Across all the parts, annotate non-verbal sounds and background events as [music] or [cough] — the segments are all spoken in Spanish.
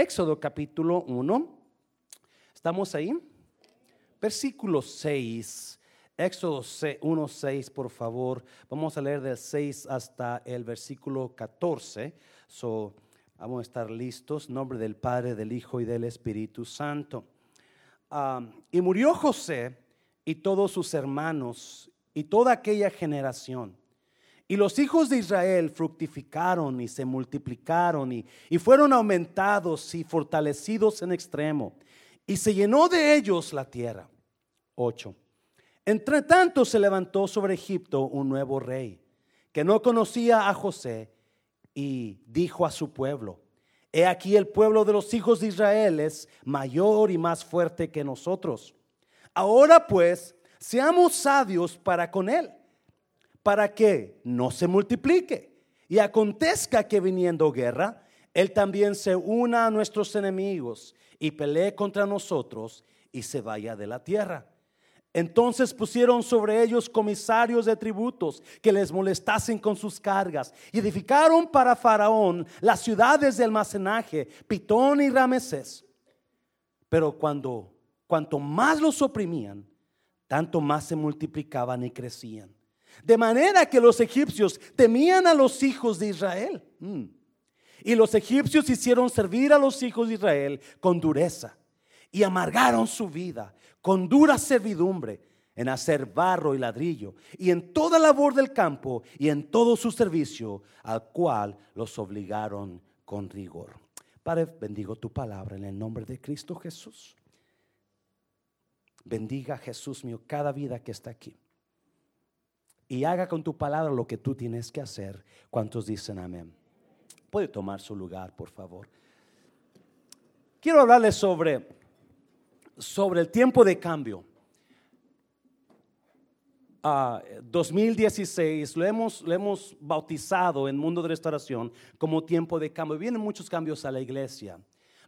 Éxodo capítulo 1. ¿Estamos ahí? Versículo 6. Éxodo 1, 6, por favor. Vamos a leer del 6 hasta el versículo 14. So, vamos a estar listos. Nombre del Padre, del Hijo y del Espíritu Santo. Y murió José y todos sus hermanos y toda aquella generación. Y los hijos de Israel fructificaron y se multiplicaron y, fueron aumentados y fortalecidos en extremo. Y se llenó de ellos la tierra. 8. Entre tanto se levantó sobre Egipto un nuevo rey que no conocía a José y dijo a su pueblo, he aquí el pueblo de los hijos de Israel es mayor y más fuerte que nosotros. Ahora pues, seamos sabios para con él, para que no se multiplique y acontezca que viniendo guerra, él también se una a nuestros enemigos y pelee contra nosotros y se vaya de la tierra. Entonces pusieron sobre ellos comisarios de tributos que les molestasen con sus cargas. Y edificaron para Faraón las ciudades de almacenaje, Pitón y Ramesés. Pero cuando cuanto más los oprimían, tanto más se multiplicaban y crecían. De manera que los egipcios temían a los hijos de Israel. Mm. Y los egipcios hicieron servir a los hijos de Israel con dureza y amargaron su vida con dura servidumbre en hacer barro y ladrillo, y en toda labor del campo y en todo su servicio, al cual los obligaron con rigor. Padre, bendigo tu palabra en el nombre de Cristo Jesús. Bendiga Jesús mío cada vida que está aquí. Y haga con tu palabra lo que tú tienes que hacer. ¿Cuántos dicen amén? Puede tomar su lugar, por favor. Quiero hablarles sobre sobre el tiempo de cambio. 2016 lo hemos, lo hemos bautizado en Mundo de Restauración como tiempo de cambio. Vienen muchos cambios a la iglesia.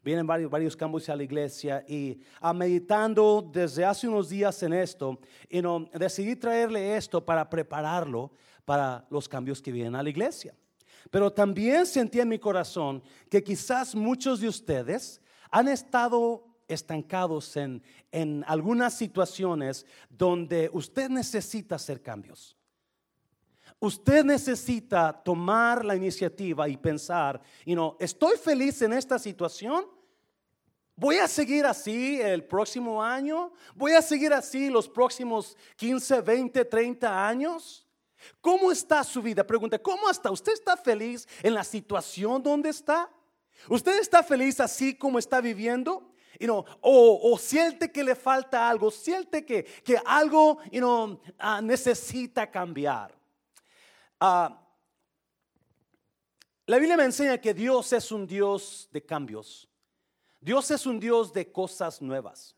Vienen varios, varios cambios a la iglesia y a meditando desde hace unos días en esto, y no, decidí traerle esto para prepararlo para los cambios que vienen a la iglesia. Pero también sentí en mi corazón que quizás muchos de ustedes han estado estancados en, en algunas situaciones donde usted necesita hacer cambios. Usted necesita tomar la iniciativa y pensar, y no, estoy feliz en esta situación. Voy a seguir así el próximo año. Voy a seguir así los próximos 15, 20, 30 años. ¿Cómo está su vida? Pregunta, ¿cómo está? ¿Usted está feliz en la situación donde está? ¿Usted está feliz así como está viviendo? o, siente que le falta algo, siente que, que algo ah, necesita cambiar. Ah, la Biblia me enseña que Dios es un Dios de cambios. Dios es un Dios de cosas nuevas.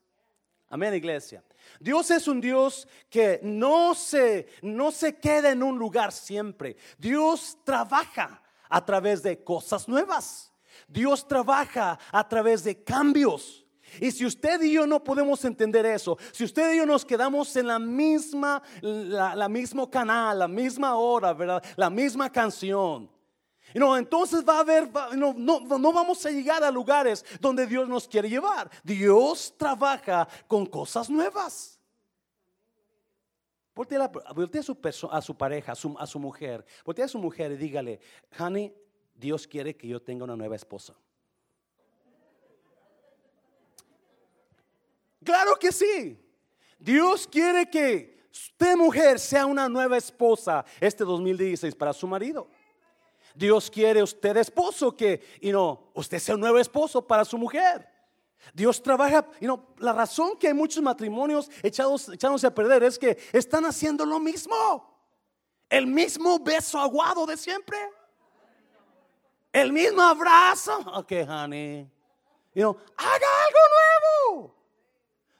Amén, iglesia. Dios es un Dios que no se, no se queda en un lugar siempre. Dios trabaja a través de cosas nuevas. Dios trabaja a través de cambios. Y si usted y yo no podemos entender eso, si usted y yo nos quedamos en la misma, la, mismo canal, la misma hora, ¿verdad? La misma canción. entonces va a haber, no, no, vamos a llegar a lugares donde Dios nos quiere llevar. Dios trabaja con cosas nuevas. Voltea, a, su, a su pareja, a su, a su mujer, voltea a su mujer y dígale, honey, Dios quiere que yo tenga una nueva esposa. Claro que sí. Dios quiere que usted mujer sea una nueva esposa este 2016 para su marido. Dios quiere usted esposo que, y no, usted sea un nuevo esposo para su mujer. Dios trabaja, y no, la razón que hay muchos matrimonios echados, echándose a perder es que están haciendo lo mismo. El mismo beso aguado de siempre. El mismo abrazo. Ok, honey. You know, haga algo nuevo.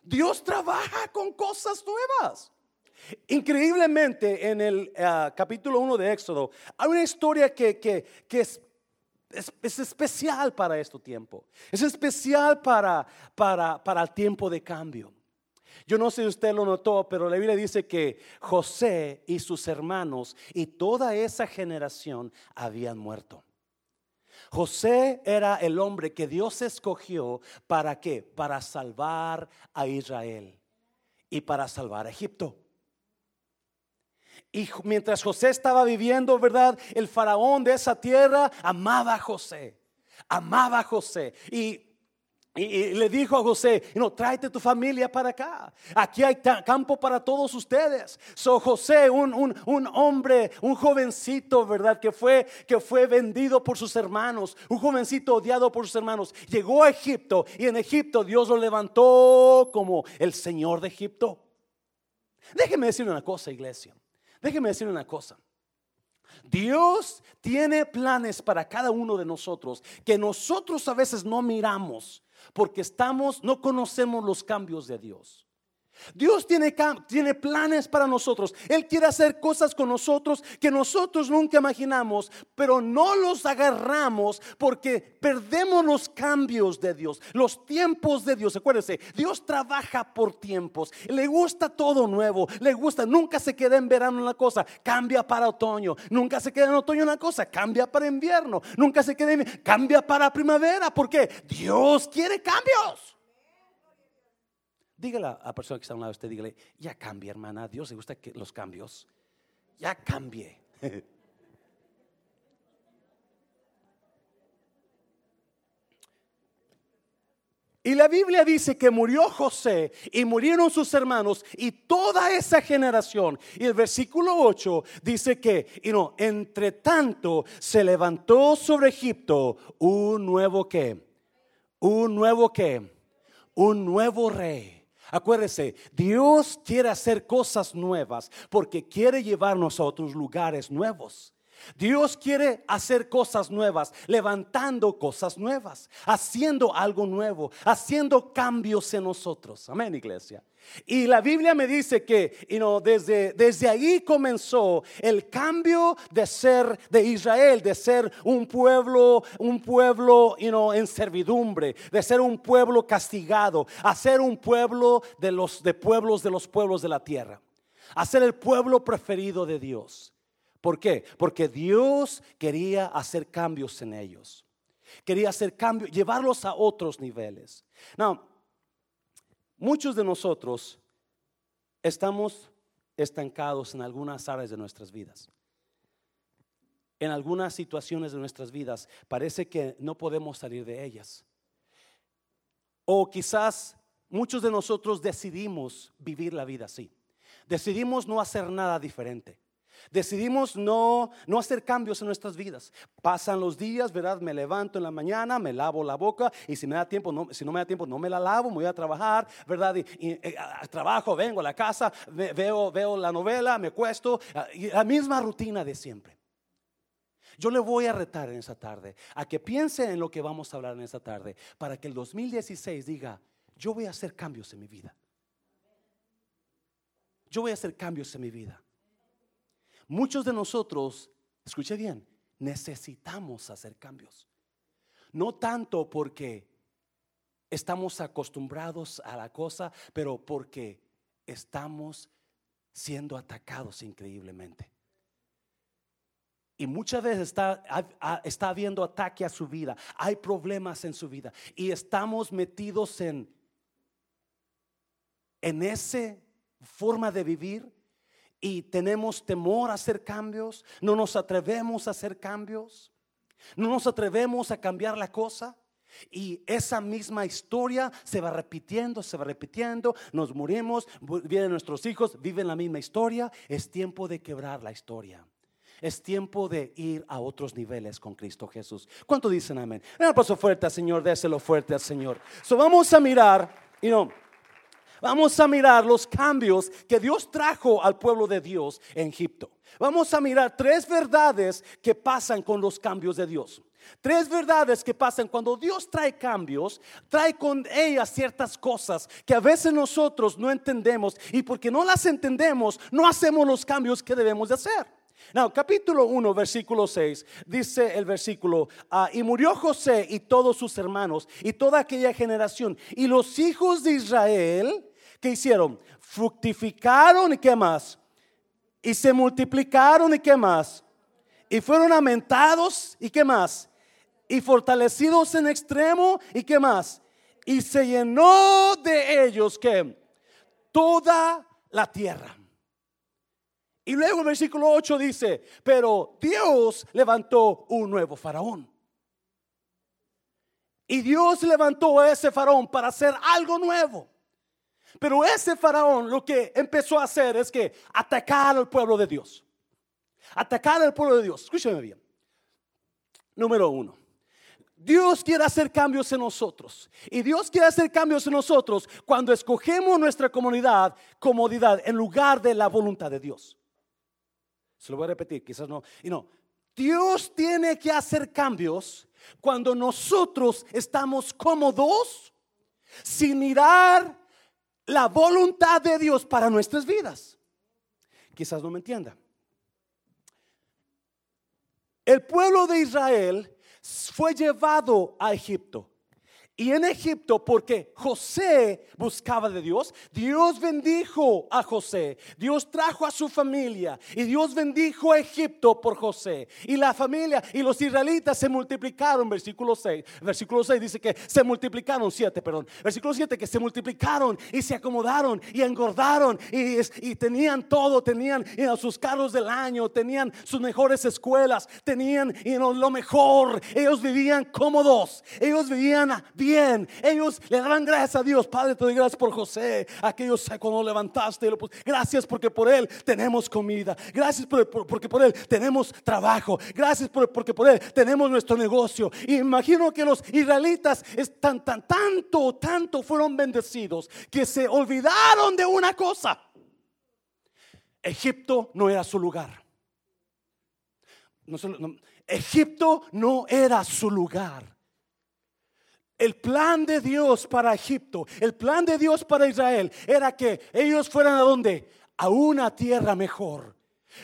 Dios trabaja con cosas nuevas. Increíblemente, en el ah, capítulo 1 de Éxodo, hay una historia que, es, especial para este tiempo. Es especial para, para, para el tiempo de cambio. Yo no sé si usted lo notó, pero la Biblia dice que José y sus hermanos y toda esa generación habían muerto. José era el hombre que Dios escogió para qué? Para salvar a Israel y para salvar a Egipto. Y mientras José estaba viviendo, ¿verdad? El faraón de esa tierra amaba a José, amaba a José. Y y, le dijo a José, no, tráete tu familia para acá. Aquí hay campo para todos ustedes. So José, un, un, hombre, un jovencito, ¿verdad? Que fue, que fue vendido por sus hermanos, un jovencito odiado por sus hermanos, llegó a Egipto y en Egipto Dios lo levantó como el Señor de Egipto. Déjeme decir una cosa, iglesia. Déjeme decir una cosa. Dios tiene planes para cada uno de nosotros que nosotros a veces no miramos porque estamos, no conocemos los cambios de Dios. Dios tiene, tiene, planes para nosotros. Él quiere hacer cosas con nosotros que nosotros nunca imaginamos, pero no los agarramos porque perdemos los cambios de Dios, los tiempos de Dios. Acuérdense, Dios trabaja por tiempos. Le gusta todo nuevo, le gusta, nunca se queda en verano una cosa, cambia para otoño. Nunca se queda en otoño una cosa, cambia para invierno. Nunca se queda en, cambia para primavera. porque Dios quiere cambios. Dígale a la persona que está a un lado de usted, dígale, ya cambie, hermana. A Dios le gusta que los cambios. Ya cambie. [laughs] Y la Biblia dice que murió José y murieron sus hermanos y toda esa generación. Y el versículo 8 dice que, y no, entre tanto se levantó sobre Egipto un nuevo que, un nuevo que, un nuevo rey Acuérdese, Dios quiere hacer cosas nuevas porque quiere llevarnos a otros lugares nuevos. Dios quiere hacer cosas nuevas, levantando cosas nuevas, haciendo algo nuevo, haciendo cambios en nosotros. Amén, iglesia. Y la Biblia me dice que desde, desde ahí comenzó el cambio de ser de Israel, de ser un pueblo, un pueblo en servidumbre, de ser un pueblo castigado, a ser un pueblo de los de pueblos de los pueblos de la tierra, a ser el pueblo preferido de Dios. ¿Por qué? Porque Dios quería hacer cambios en ellos. Quería hacer cambios, llevarlos a otros niveles. Now, muchos de nosotros estamos estancados en algunas áreas de nuestras vidas. En algunas situaciones de nuestras vidas parece que no podemos salir de ellas. O quizás muchos de nosotros decidimos vivir la vida así. Decidimos no hacer nada diferente. Decidimos no, no hacer cambios en nuestras vidas. Pasan los días, ¿verdad? Me levanto en la mañana, me lavo la boca y si me da tiempo, no, si no me da tiempo, no me la lavo, me voy a trabajar, ¿verdad? Y, eh, trabajo, vengo a la casa, veo, veo la novela, me cuesto, ah, la misma rutina de siempre. Yo le voy a retar en esa tarde a que piense en lo que vamos a hablar en esta tarde para que el 2016 diga, yo voy a hacer cambios en mi vida. Yo voy a hacer cambios en mi vida. Muchos de nosotros, escuche bien, necesitamos hacer cambios. No tanto porque estamos acostumbrados a la cosa, pero porque estamos siendo atacados increíblemente. Y muchas veces está, está habiendo ataque a su vida, hay problemas en su vida y estamos metidos en, en esa forma de vivir y tenemos temor a hacer cambios, no nos atrevemos a hacer cambios, no nos atrevemos a cambiar la cosa. Y esa misma historia se va repitiendo, se va repitiendo, nos morimos, vienen nuestros hijos, viven la misma historia. Es tiempo de quebrar la historia. Es tiempo de ir a otros niveles con Cristo Jesús. ¿Cuánto dicen amén? Un aplauso fuerte al Señor, déselo fuerte al Señor. So vamos a mirar, y no Vamos a mirar los cambios que Dios trajo al pueblo de Dios en Egipto. Vamos a mirar tres verdades que pasan con los cambios de Dios. Tres verdades que pasan cuando Dios trae cambios, trae con ellas ciertas cosas que a veces nosotros no entendemos y porque no las entendemos, no hacemos los cambios que debemos de hacer. Now, capítulo 1, versículo 6, dice el versículo, ah, y murió José y todos sus hermanos y toda aquella generación y los hijos de Israel ¿qué hicieron? Fructificaron y qué más. Y se multiplicaron y qué más. Y fueron aumentados y qué más. y fortalecidos en extremo. ¿Y qué más? Y se llenó de ellos que toda la tierra. Y luego el versículo 8 dice, pero Dios levantó un nuevo faraón. Y Dios levantó a ese faraón para hacer algo nuevo. Pero ese faraón lo que empezó a hacer es que atacar al pueblo de Dios. Atacar al pueblo de Dios. Escúchame bien. Número uno. Dios quiere hacer cambios en nosotros. Y Dios quiere hacer cambios en nosotros cuando escogemos nuestra comunidad, comodidad, en lugar de la voluntad de Dios. Se lo voy a repetir, quizás no. Y no, Dios tiene que hacer cambios cuando nosotros estamos cómodos sin mirar la voluntad de Dios para nuestras vidas. Quizás no me entienda. El pueblo de Israel fue llevado a Egipto. Y en Egipto, porque José buscaba de Dios, Dios bendijo a José, Dios trajo a su familia y Dios bendijo a Egipto por José. Y la familia y los israelitas se multiplicaron, versículo 6. Versículo 6 dice que se multiplicaron, 7, perdón. Versículo 7 que se multiplicaron y se acomodaron y engordaron y, tenían todo, tenían sus carros del año, tenían sus mejores escuelas, tenían lo mejor. Ellos vivían cómodos, ellos vivían. Ellos le daban gracias a Dios. Padre, te doy gracias por José. Aquellos cuando levantaste. Gracias porque por él tenemos comida. Gracias porque por él tenemos trabajo. Gracias porque por él tenemos nuestro negocio. imagino que los israelitas están tan, tanto, tanto fueron bendecidos que se olvidaron de una cosa. Egipto no era su lugar. Egipto no era su lugar. El plan de Dios para Egipto, el plan de Dios para Israel era que ellos fueran a donde? A una tierra mejor.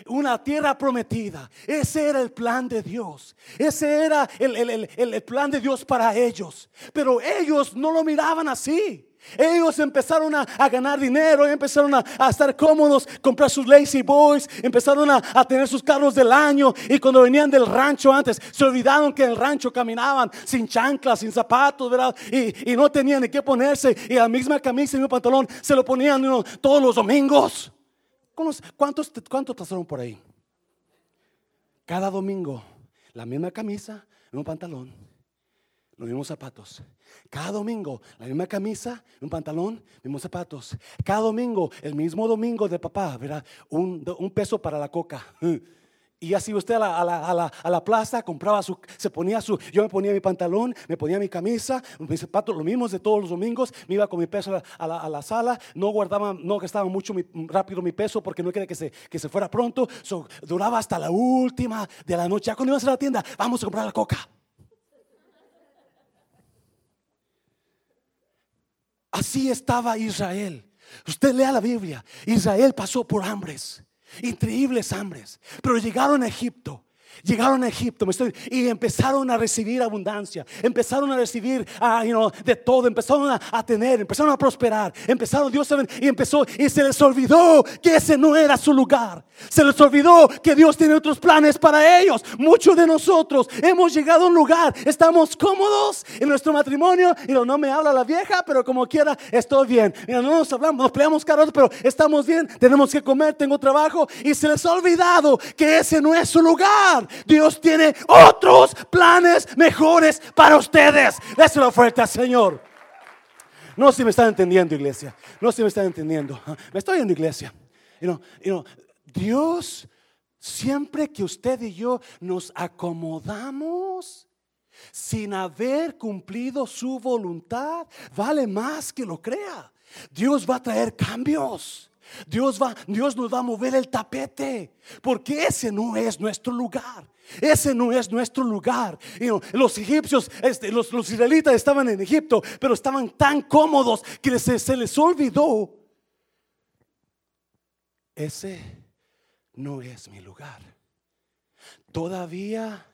Una tierra prometida. Ese era el plan de Dios. Ese era el, el plan de Dios para ellos. Pero ellos no lo miraban así. Ellos empezaron a, ganar dinero, empezaron a, estar cómodos, comprar sus lazy boys, empezaron a, tener sus carros del año. Y cuando venían del rancho antes, se olvidaron que en el rancho caminaban sin chanclas, sin zapatos, ¿verdad? Y, no tenían ni qué ponerse. Y la misma camisa y un pantalón se lo ponían todos los domingos. ¿Cuántos, ¿Cuántos pasaron por ahí? Cada domingo, la misma camisa y un pantalón los mismos zapatos. Cada domingo, la misma camisa, un pantalón, mismos zapatos. Cada domingo, el mismo domingo de papá, ¿verdad? Un, un peso para la coca. [laughs] Y así usted a la, a, la, a, la, plaza compraba su, se ponía su, yo me ponía mi pantalón, me ponía mi camisa, mis zapatos, los mismos de todos los domingos, me iba con mi peso a la, sala, no guardaba, no gastaba mucho rápido mi peso porque no quería que se, que se fuera pronto, duraba hasta la última de la noche. Ya cuando ibas a la tienda, vamos a comprar la coca. Así estaba Israel. Usted lea la Biblia. Israel pasó por hambres, increíbles hambres, pero llegaron a Egipto Llegaron a Egipto y empezaron a recibir abundancia, empezaron a recibir ah, de todo, empezaron a, tener, empezaron a prosperar, empezaron Dios y empezó y se les olvidó que ese no era su lugar, se les olvidó que Dios tiene otros planes para ellos. Muchos de nosotros hemos llegado a un lugar, estamos cómodos en nuestro matrimonio y no, me habla la vieja, pero como quiera estoy bien. no nos hablamos, nos peleamos caros, pero estamos bien, tenemos que comer, tengo trabajo y se les ha olvidado que ese no es su lugar. Dios tiene otros planes mejores para ustedes. Déselo fuerte al Señor. No si me están entendiendo, iglesia. No si me están entendiendo. Me estoy en iglesia. Dios, siempre que usted y yo nos acomodamos sin haber cumplido su voluntad, vale más que lo crea. Dios va a traer cambios. Dios, va, Dios nos va a mover el tapete, porque ese no es nuestro lugar. Ese no es nuestro lugar. los egipcios, este, los, israelitas estaban en Egipto, pero estaban tan cómodos que se, se les olvidó. Ese no es mi lugar. Todavía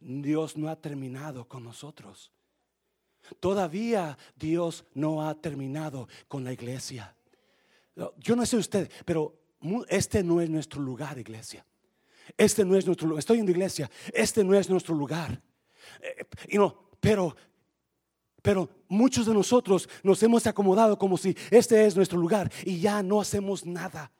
Dios no ha terminado con nosotros. Todavía Dios no ha terminado con la iglesia. Yo no sé usted, pero este no es nuestro lugar, iglesia. Este no es nuestro lugar. Estoy en la iglesia. Este no es nuestro lugar. Eh, y no, pero, pero muchos de nosotros nos hemos acomodado como si este es nuestro lugar y ya no hacemos nada.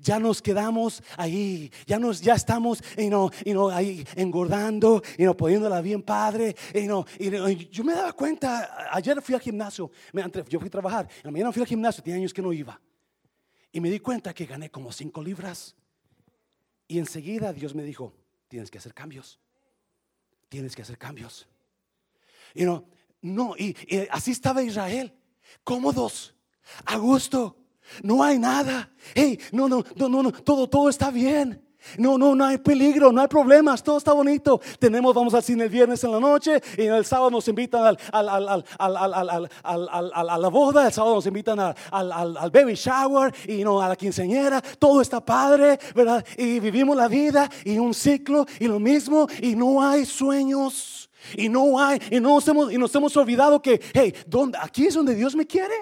Ya nos quedamos ahí, ya nos, ya estamos, y no, y no, ahí engordando, y no poniéndola bien padre, y no, y yo me daba cuenta, ayer fui al gimnasio, yo fui a trabajar, en la mañana fui al gimnasio, tenía años que no iba, y me di cuenta que gané como cinco libras, y enseguida Dios me dijo, tienes que hacer cambios, tienes que hacer cambios, y no, no, y así estaba Israel, cómodos, a gusto no hay nada. Hey, no, no, no, no, no, todo, todo está bien. No, no, no hay peligro, no hay problemas, todo está bonito. Tenemos, vamos al cine el viernes en la noche y el sábado nos invitan al, a la boda, el sábado nos invitan al, baby shower y no a la quinceañera. Todo está padre, ¿verdad? Y vivimos la vida y un ciclo y lo mismo y no hay sueños y no hay, y, no hemos, y nos hemos olvidado que, hey, ¿dónde, aquí es donde Dios me quiere.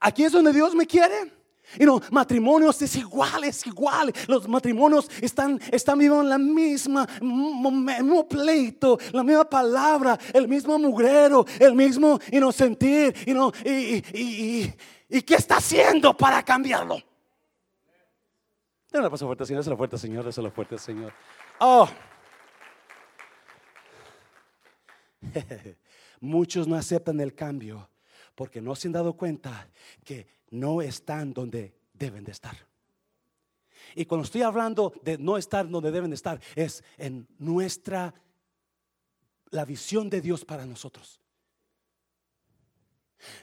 Aquí es donde Dios me quiere. Y no, matrimonios es igual, es igual. Los matrimonios están, están viviendo la misma, mismo pleito, la misma palabra, el mismo mugrero, el mismo y no sentir. Y, no, y, y, qué está haciendo para cambiarlo? Dale una paso fuerte, Señor, la fuerte, Señor, es la fuerte, Señor. Oh. [laughs] Muchos no aceptan el cambio porque no se han dado cuenta que no están donde deben de estar. Y cuando estoy hablando de no estar donde deben de estar, es en nuestra, la visión de Dios para nosotros.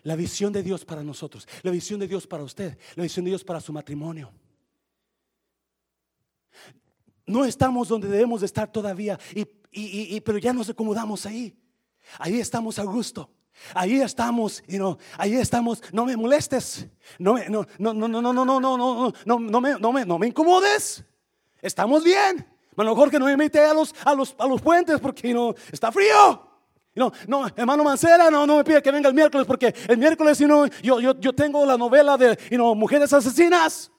La visión de Dios para nosotros, la visión de Dios para usted, la visión de Dios para su matrimonio. No estamos donde debemos de estar todavía, y, pero ya nos acomodamos ahí. Ahí estamos a gusto. Ahí estamos, y no, ahí estamos. No me molestes. No me, no, no, no, no, no, no, no, no, no, no, me, no me, no me incomodes. Estamos bien. A lo mejor que no me mete a los, a los, a los puentes porque no está frío. No, no, hermano Mancera, no, no me pide que venga el miércoles porque el miércoles, you yo, yo, yo tengo la novela de you know, mujeres asesinas.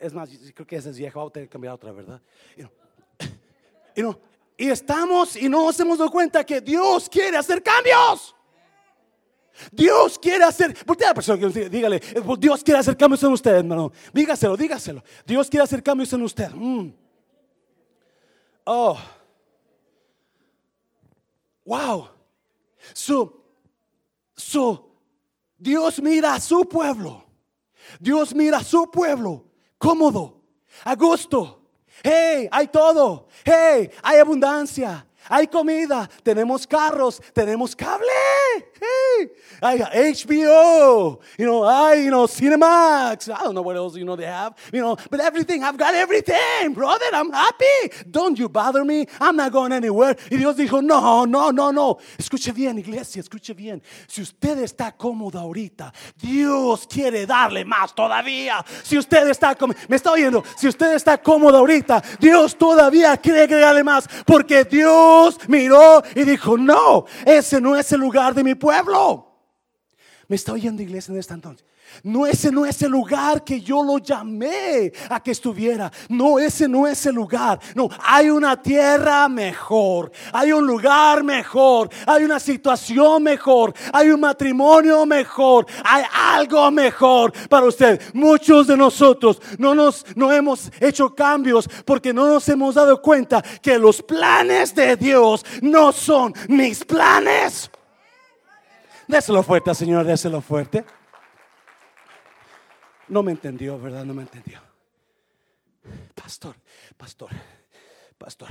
Es más, creo que ese es viejo, voy a que cambiar otra, ¿verdad? You know, y estamos y no nos hemos dado cuenta que Dios quiere hacer cambios. Dios quiere hacer, a la persona dígale, eh, Dios quiere hacer cambios en usted, hermano. Dígaselo, dígaselo. Dios quiere hacer cambios en usted. Mm. Oh. Wow. Su, su, Dios mira a su pueblo. Dios mira a su pueblo cómodo, a gusto. Hey, hay todo. Hey, hay abundancia hay comida, tenemos carros, tenemos cable, hay HBO, you know, hay, you know, Cinemax. I don't know what else, you know, they have, you know, but everything, I've got everything, brother, I'm happy. Don't you bother me, I'm not going anywhere. Y Dios dijo, no, no, no, no. Escuche bien, iglesia, escuche bien. Si usted está cómodo ahorita, Dios quiere darle más todavía. Si usted está, me está oyendo, si usted está cómodo ahorita, Dios todavía quiere darle más, porque Dios miró y dijo, no, ese no es el lugar de mi pueblo. Me está oyendo iglesia en esta entonces. No, ese no es el lugar que yo lo llamé a que estuviera. No, ese no es el lugar. No, hay una tierra mejor. Hay un lugar mejor. Hay una situación mejor. Hay un matrimonio mejor. Hay algo mejor para usted. Muchos de nosotros no nos no hemos hecho cambios porque no nos hemos dado cuenta que los planes de Dios no son mis planes. Déselo fuerte, Señor, déselo fuerte. No me entendió, ¿verdad? No me entendió. Pastor, pastor, pastor.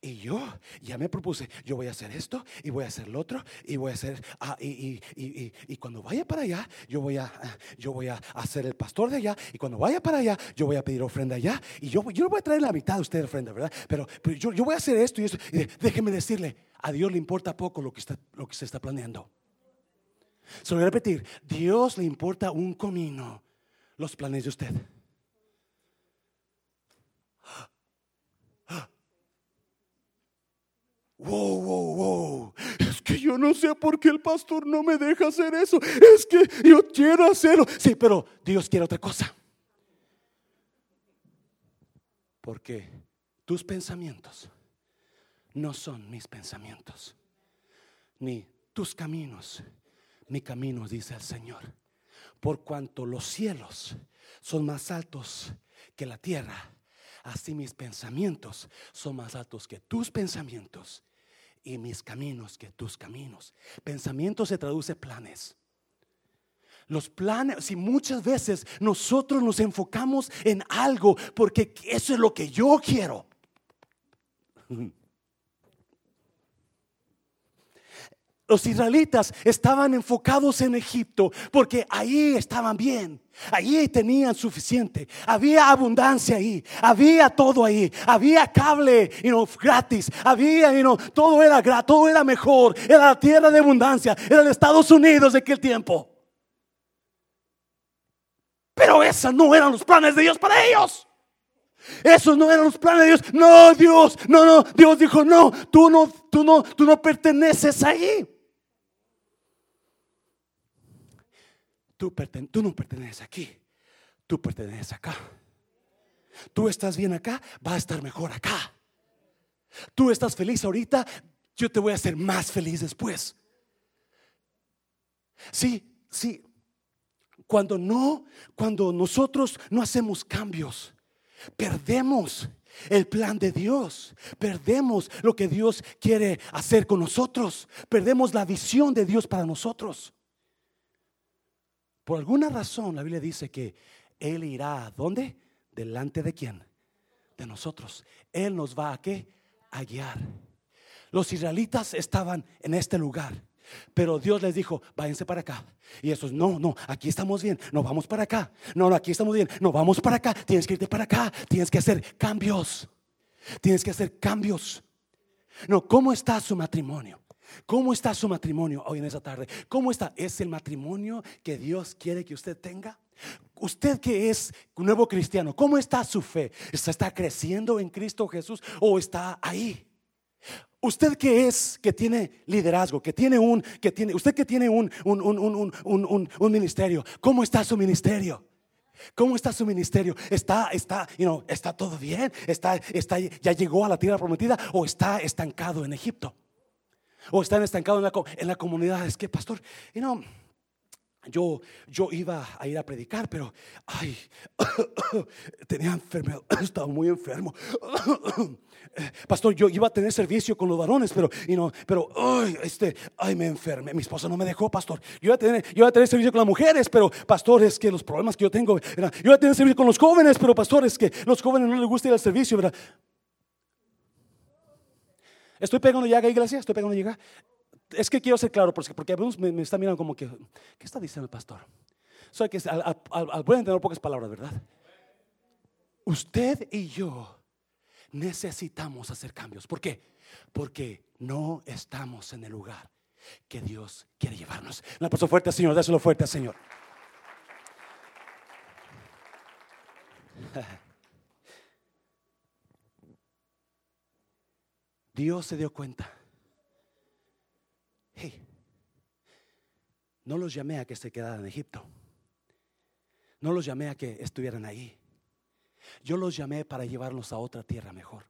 Y yo ya me propuse, yo voy a hacer esto y voy a hacer lo otro y voy a hacer, ah, y, y, cuando vaya para allá, yo voy a, yo voy a hacer el pastor de allá y cuando vaya para allá, yo voy a pedir ofrenda allá y yo, yo voy a traer la mitad de usted de ofrenda, ¿verdad? Pero, yo, yo, voy a hacer esto y esto. Y déjeme decirle, a Dios le importa poco lo que, está, lo que se está planeando. Se lo voy a repetir, Dios le importa un comino los planes de usted. Wow, wow, wow. Es que yo no sé por qué el pastor no me deja hacer eso. Es que yo quiero hacerlo. Sí, pero Dios quiere otra cosa. Porque tus pensamientos no son mis pensamientos, ni tus caminos, mi camino, dice el Señor. Por cuanto los cielos son más altos que la tierra, así mis pensamientos son más altos que tus pensamientos y mis caminos que tus caminos. Pensamiento se traduce planes. Los planes, si muchas veces nosotros nos enfocamos en algo porque eso es lo que yo quiero. [laughs] Los israelitas estaban enfocados en Egipto porque ahí estaban bien. Allí tenían suficiente. Había abundancia ahí. Había todo ahí. Había cable gratis. Había, todo era todo era mejor. Era la tierra de abundancia. Era el Estados Unidos de aquel tiempo. Pero esos no eran los planes de Dios para ellos. Esos no eran los planes de Dios. No, Dios, no, no. Dios dijo, no, tú no, tú no, tú no perteneces ahí. Tú, no perteneces aquí. Tú perteneces acá. Tú estás bien acá, va a estar mejor acá. Tú estás feliz ahorita, yo te voy a hacer más feliz después. Sí, sí. Cuando no, cuando nosotros no hacemos cambios, perdemos el plan de Dios. Perdemos lo que Dios quiere hacer con nosotros. Perdemos la visión de Dios para nosotros. Por alguna razón la Biblia dice que Él irá a dónde? Delante de quién? De nosotros. Él nos va a qué? A guiar. Los israelitas estaban en este lugar. Pero Dios les dijo, váyanse para acá. Y esos, no, no, aquí estamos bien, no vamos para acá. No, no, aquí estamos bien, no vamos para acá. Tienes que irte para acá, tienes que hacer cambios. Tienes que hacer cambios. No, ¿cómo está su matrimonio? ¿Cómo está su matrimonio hoy en esa tarde? ¿Cómo está? ¿Es el matrimonio que Dios quiere que usted tenga? Usted que es nuevo cristiano, ¿cómo está su fe? ¿Está creciendo en Cristo Jesús o está ahí? Usted que es, que tiene liderazgo, que tiene un, que tiene, usted que tiene un, un, un, un ministerio, ¿cómo está su ministerio? ¿Cómo está su ministerio? ¿Está, está, you know, está todo bien? ¿Está, está, ¿Ya llegó a la tierra prometida o está estancado en Egipto? ¿O está estancado en la, en la comunidad? Es que, pastor, you know, yo, yo iba a ir a predicar, pero ay, [coughs] tenía enfermedad, [coughs] estaba muy enfermo. [coughs] Pastor, yo iba a tener servicio con los varones, pero, y no, pero ay, este, ay, me enfermé. Mi esposa no me dejó, pastor. Yo iba a tener, yo iba a tener servicio con las mujeres, pero pastor, es que los problemas que yo tengo, yo iba a tener servicio con los jóvenes, pero pastor, es que los jóvenes no les gusta ir al servicio, ¿verdad? Estoy pegando ya, iglesia, estoy pegando ya es que quiero ser claro, porque, porque algunos me, me están mirando como que, ¿qué está diciendo el pastor? Soy que al, al, buen entender pocas palabras, ¿verdad? Usted y yo necesitamos hacer cambios. ¿Por qué? Porque no estamos en el lugar que Dios quiere llevarnos. La paso fuerte Señor, dáselo fuerte Señor. [laughs] Dios se dio cuenta no los llamé a que se quedaran en Egipto. No los llamé a que estuvieran ahí. Yo los llamé para llevarlos a otra tierra mejor.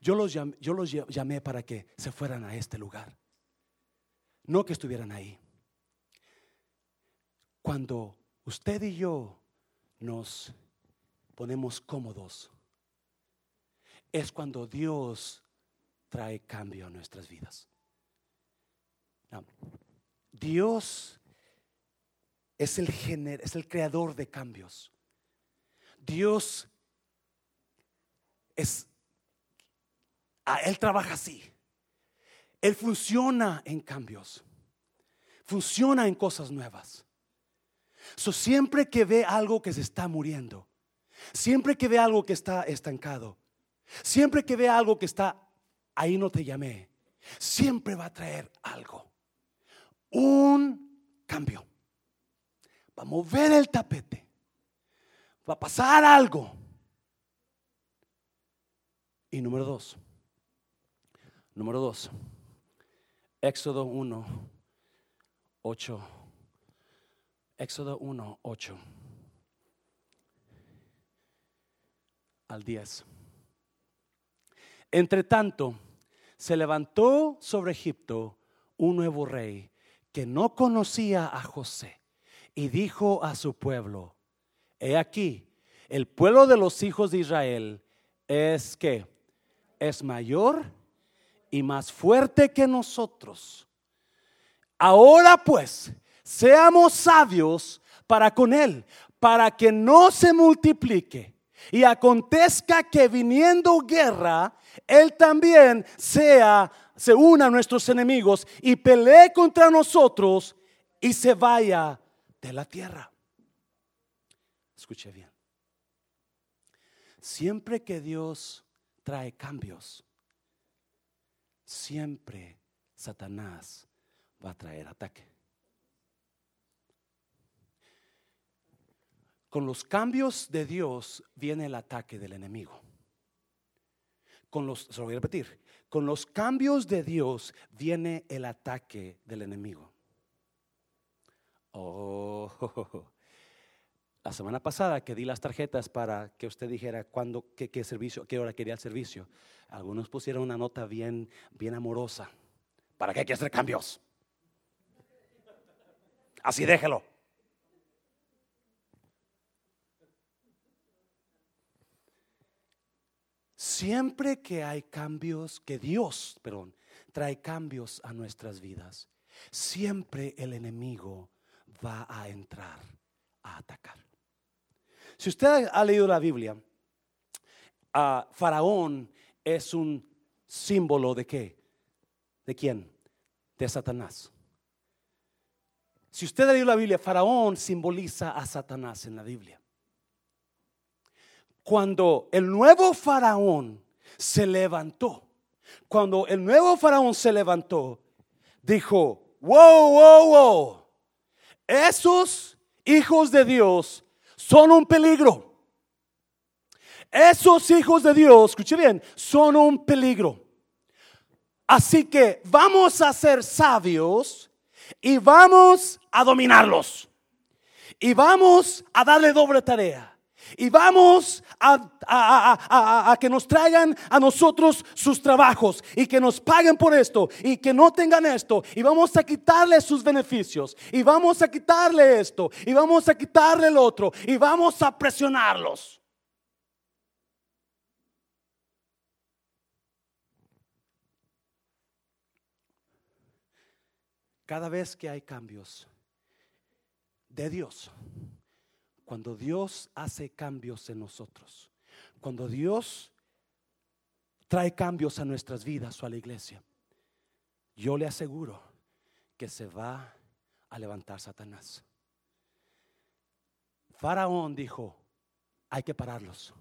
Yo los, llamé, yo los llamé para que se fueran a este lugar. No que estuvieran ahí. Cuando usted y yo nos ponemos cómodos, es cuando Dios trae cambio a nuestras vidas. Dios es el, es el creador de cambios. Dios es, Él trabaja así. Él funciona en cambios. Funciona en cosas nuevas. So, siempre que ve algo que se está muriendo, siempre que ve algo que está estancado, siempre que ve algo que está ahí no te llamé, siempre va a traer algo un cambio. Va a mover el tapete. Va a pasar algo. Y número dos. Número dos. Éxodo 1, 8. Éxodo 1, 8. Al 10. Entre tanto, se levantó sobre Egipto un nuevo rey que no conocía a José y dijo a su pueblo, he aquí, el pueblo de los hijos de Israel es que es mayor y más fuerte que nosotros. Ahora pues, seamos sabios para con él, para que no se multiplique. Y acontezca que viniendo guerra, él también sea, se una a nuestros enemigos y pelee contra nosotros y se vaya de la tierra. Escuche bien. Siempre que Dios trae cambios, siempre Satanás va a traer ataque. Con los cambios de Dios viene el ataque del enemigo. Con los, se lo voy a repetir, con los cambios de Dios viene el ataque del enemigo. Oh, [laughs] la semana pasada que di las tarjetas para que usted dijera cuándo, qué, servicio, qué hora quería el servicio, algunos pusieron una nota bien, bien amorosa. ¿Para qué hay que hacer cambios? Así déjelo. Siempre que hay cambios, que Dios, perdón, trae cambios a nuestras vidas, siempre el enemigo va a entrar a atacar. Si usted ha leído la Biblia, a Faraón es un símbolo de qué? ¿De quién? De Satanás. Si usted ha leído la Biblia, Faraón simboliza a Satanás en la Biblia. Cuando el nuevo Faraón se levantó, cuando el nuevo Faraón se levantó, dijo, wow, wow, wow, esos hijos de Dios son un peligro. Esos hijos de Dios, escuche bien, son un peligro. Así que vamos a ser sabios y vamos a dominarlos. Y vamos a darle doble tarea. Y vamos a, que nos traigan a nosotros sus trabajos y que nos paguen por esto y que no tengan esto. Y vamos a quitarle sus beneficios. Y vamos a quitarle esto. Y vamos a quitarle el otro. Y vamos a presionarlos. Cada vez que hay cambios de Dios cuando Dios hace cambios en nosotros, cuando Dios trae cambios a nuestras vidas o a la iglesia, yo le aseguro que se va a levantar Satanás. Faraón dijo, hay que pararlos,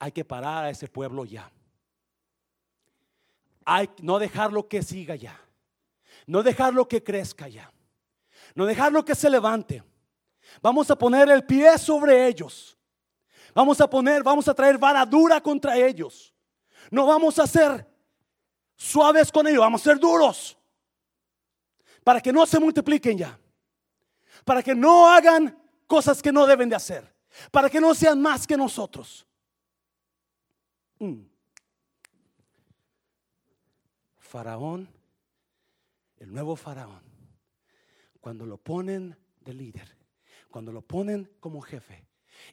hay que parar a ese pueblo ya. Hay no dejarlo que siga ya, no dejarlo que crezca ya, no dejarlo que se levante. Vamos a poner el pie sobre ellos. Vamos a poner, vamos a traer vara dura contra ellos. No vamos a ser suaves con ellos, vamos a ser duros. Para que no se multipliquen ya. Para que no hagan cosas que no deben de hacer. Para que no sean más que nosotros. Mm. Faraón, el nuevo faraón, cuando lo ponen de líder, cuando lo ponen como jefe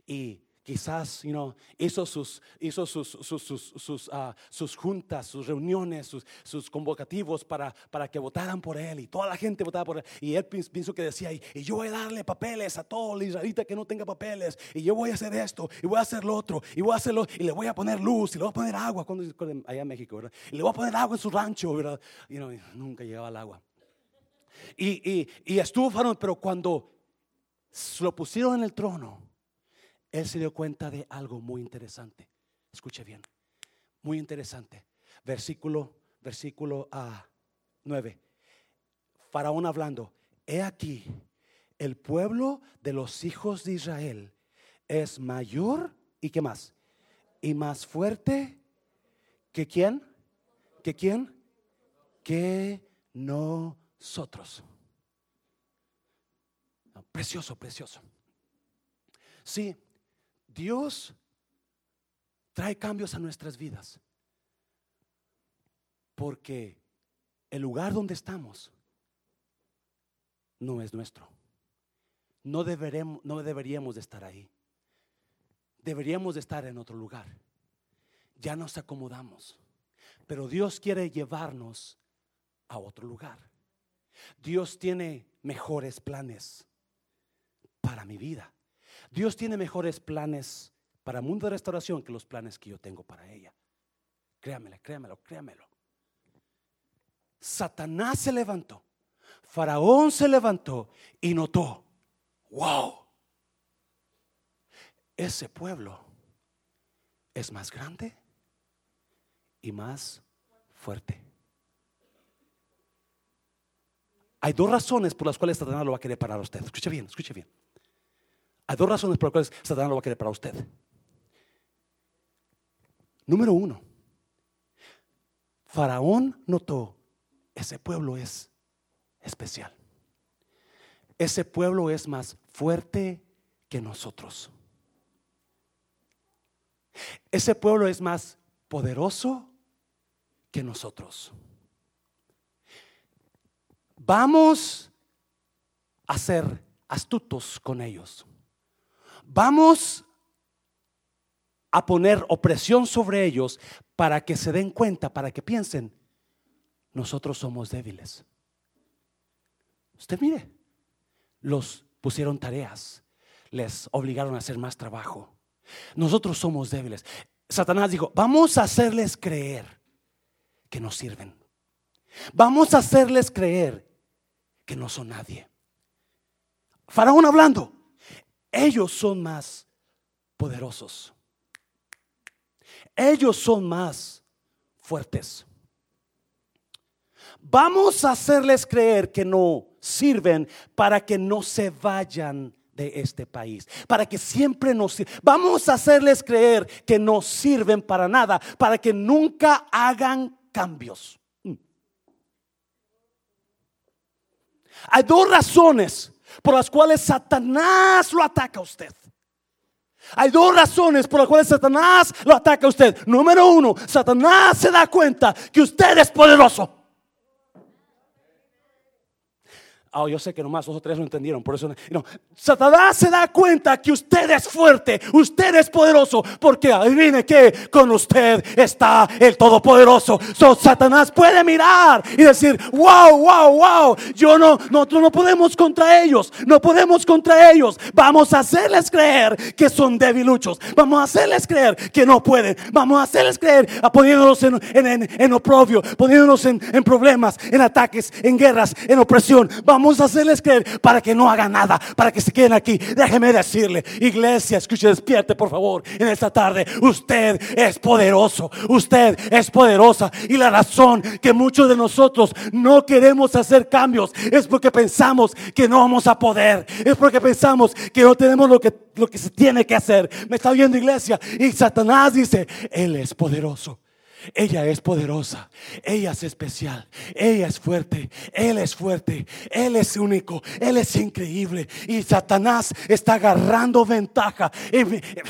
y quizás you know, hizo, sus, hizo sus, sus, sus, ah, sus, juntas, sus reuniones, sus, sus convocativos para, para, que votaran por él y toda la gente votaba por él. Y él pienso que decía, y, yo voy a darle papeles a todo el israelita que no tenga papeles, y yo voy a hacer esto, y voy a hacer lo otro, y voy a hacerlo, y le voy a poner luz, y le voy a poner agua, cuando, allá en México, ¿verdad? Y le voy a poner agua en su rancho, ¿verdad? Y nunca llegaba el agua. Y, y, y estuvo pero cuando lo pusieron en el trono, él se dio cuenta de algo muy interesante. Escuche bien, muy interesante. Versículo, versículo a ah, 9. Faraón hablando, he aquí, el pueblo de los hijos de Israel es mayor y qué más? Y más fuerte que quién? ¿Que quién? Que nosotros. Precioso, precioso. Sí, Dios trae cambios a nuestras vidas. Porque el lugar donde estamos no es nuestro. No, deberemos, no deberíamos de estar ahí. Deberíamos de estar en otro lugar. Ya nos acomodamos. Pero Dios quiere llevarnos a otro lugar. Dios tiene mejores planes para mi vida. Dios tiene mejores planes para el mundo de restauración que los planes que yo tengo para ella. Créamelo, créamelo, créamelo. Satanás se levantó, Faraón se levantó y notó, wow, ese pueblo es más grande y más fuerte. Hay dos razones por las cuales Satanás lo va a querer parar a usted. Escuche bien, escuche bien. Hay dos razones por las cuales Satanás lo va a querer parar a usted. Número uno, Faraón notó, ese pueblo es especial. Ese pueblo es más fuerte que nosotros. Ese pueblo es más poderoso que nosotros. Vamos a ser astutos con ellos. Vamos a poner opresión sobre ellos para que se den cuenta, para que piensen, nosotros somos débiles. Usted mire, los pusieron tareas, les obligaron a hacer más trabajo. Nosotros somos débiles. Satanás dijo, vamos a hacerles creer que nos sirven. Vamos a hacerles creer que no son nadie. Faraón hablando, ellos son más poderosos. Ellos son más fuertes. Vamos a hacerles creer que no sirven para que no se vayan de este país, para que siempre nos. Vamos a hacerles creer que no sirven para nada, para que nunca hagan cambios. Mm. Hay dos razones por las cuales Satanás lo ataca a usted. Hay dos razones por las cuales Satanás lo ataca a usted. Número uno, Satanás se da cuenta que usted es poderoso. Oh, yo sé que nomás dos o tres lo entendieron, por eso no. Satanás se da cuenta que usted es fuerte, usted es poderoso, porque adivine que con usted está el Todopoderoso. So, Satanás puede mirar y decir, wow, wow, wow, yo no, nosotros no podemos contra ellos, no podemos contra ellos. Vamos a hacerles creer que son debiluchos, vamos a hacerles creer que no pueden, vamos a hacerles creer poniéndolos en, en, en, oprobio, poniéndolos en, en problemas, en ataques, en guerras, en opresión. Vamos Vamos a hacerles creer para que no hagan nada, para que se queden aquí. Déjeme decirle, iglesia, escuche, despierte por favor en esta tarde. Usted es poderoso, usted es poderosa. Y la razón que muchos de nosotros no queremos hacer cambios es porque pensamos que no vamos a poder. Es porque pensamos que no tenemos lo que, lo que se tiene que hacer. Me está viendo iglesia. Y Satanás dice, Él es poderoso. Ella es poderosa, ella es especial, ella es fuerte, él es fuerte, él es único, él es increíble. Y Satanás está agarrando ventaja.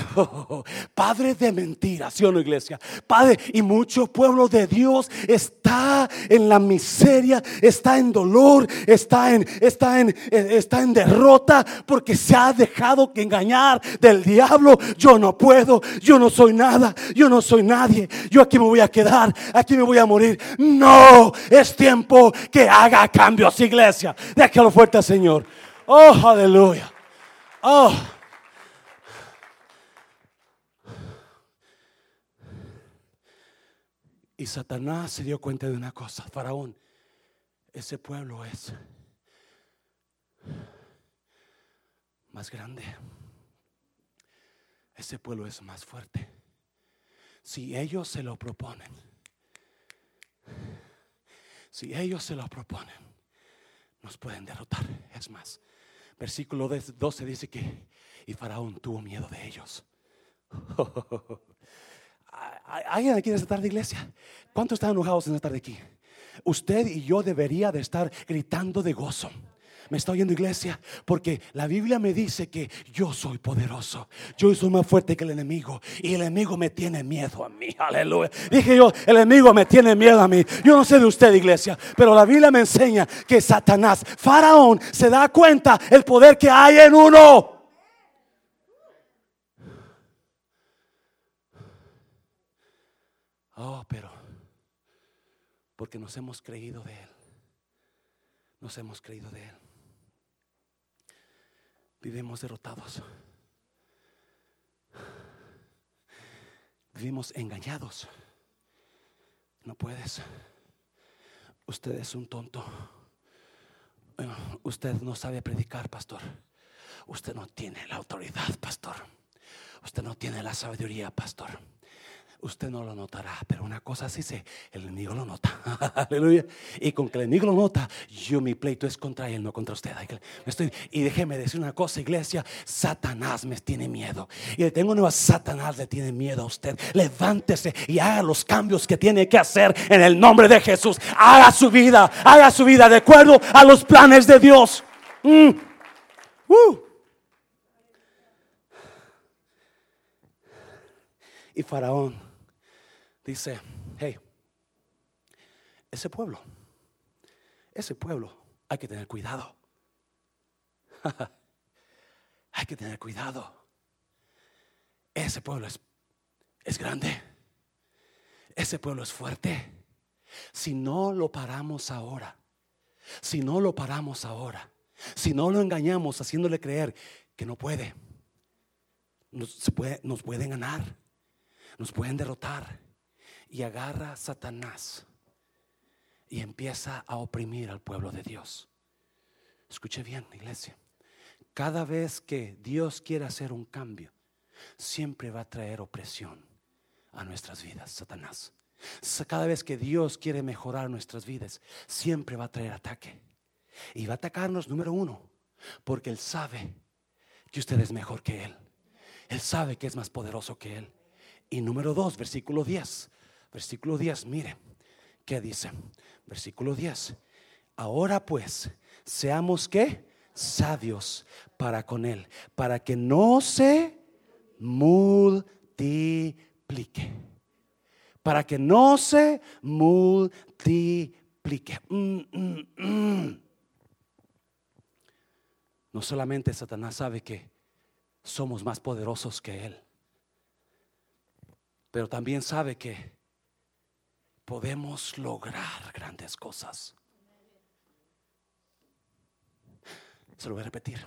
[laughs] Padre de mentiras, ¿sí o no, iglesia? Padre, y mucho pueblo de Dios está en la miseria, está en dolor, está en, está en, está en derrota porque se ha dejado que engañar del diablo. Yo no puedo, yo no soy nada, yo no soy nadie. Yo aquí me voy a quedar, aquí me voy a morir. No, es tiempo que haga cambios, iglesia. Déjalo fuerte, Señor. Oh, aleluya. Oh. Y Satanás se dio cuenta de una cosa, Faraón, ese pueblo es más grande. Ese pueblo es más fuerte si ellos se lo proponen. Si ellos se lo proponen, nos pueden derrotar. Es más, versículo 12 dice que y Faraón tuvo miedo de ellos. [laughs] ¿Alguien aquí en esta tarde, iglesia? ¿Cuántos están enojados en esta tarde aquí? Usted y yo debería de estar gritando de gozo ¿Me está oyendo iglesia? Porque la Biblia me dice que yo soy poderoso. Yo soy más fuerte que el enemigo. Y el enemigo me tiene miedo a mí. Aleluya. Dije yo, el enemigo me tiene miedo a mí. Yo no sé de usted, iglesia. Pero la Biblia me enseña que Satanás, Faraón, se da cuenta el poder que hay en uno. Oh, pero porque nos hemos creído de Él. Nos hemos creído de Él. Vivimos derrotados. Vivimos engañados. No puedes. Usted es un tonto. Usted no sabe predicar, pastor. Usted no tiene la autoridad, pastor. Usted no tiene la sabiduría, pastor usted no lo notará, pero una cosa sí sé, el enemigo lo nota. [laughs] Aleluya. Y con que el enemigo lo nota, yo mi pleito es contra él, no contra usted. Estoy, y déjeme decir una cosa, iglesia, Satanás me tiene miedo. Y le tengo nueva, Satanás le tiene miedo a usted. Levántese y haga los cambios que tiene que hacer en el nombre de Jesús. Haga su vida, haga su vida de acuerdo a los planes de Dios. Mm. Uh. Y Faraón dice, hey, ese pueblo, ese pueblo, hay que tener cuidado. [laughs] hay que tener cuidado. Ese pueblo es, es grande. Ese pueblo es fuerte. Si no lo paramos ahora, si no lo paramos ahora, si no lo engañamos haciéndole creer que no puede, nos, puede, nos pueden ganar, nos pueden derrotar y agarra a Satanás y empieza a oprimir al pueblo de Dios. Escuche bien, iglesia. Cada vez que Dios quiere hacer un cambio, siempre va a traer opresión a nuestras vidas, Satanás. Cada vez que Dios quiere mejorar nuestras vidas, siempre va a traer ataque. Y va a atacarnos, número uno, porque Él sabe que usted es mejor que Él. Él sabe que es más poderoso que Él. Y número dos, versículo 10. Versículo 10, mire, ¿qué dice? Versículo 10. Ahora pues, seamos que sabios para con Él, para que no se multiplique. Para que no se multiplique. Mm, mm, mm. No solamente Satanás sabe que somos más poderosos que Él, pero también sabe que podemos lograr grandes cosas. Se lo voy a repetir.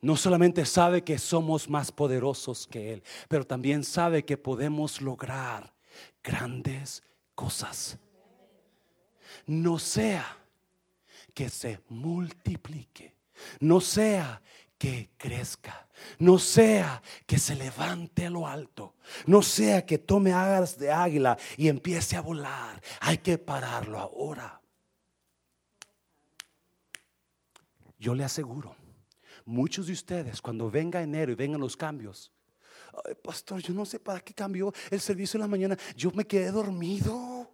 No solamente sabe que somos más poderosos que Él, pero también sabe que podemos lograr grandes cosas. No sea que se multiplique, no sea que crezca, no sea que se levante a lo alto, no sea que tome alas de águila y empiece a volar. Hay que pararlo ahora. Yo le aseguro, muchos de ustedes cuando venga enero y vengan los cambios, pastor, yo no sé para qué cambió el servicio en la mañana, yo me quedé dormido.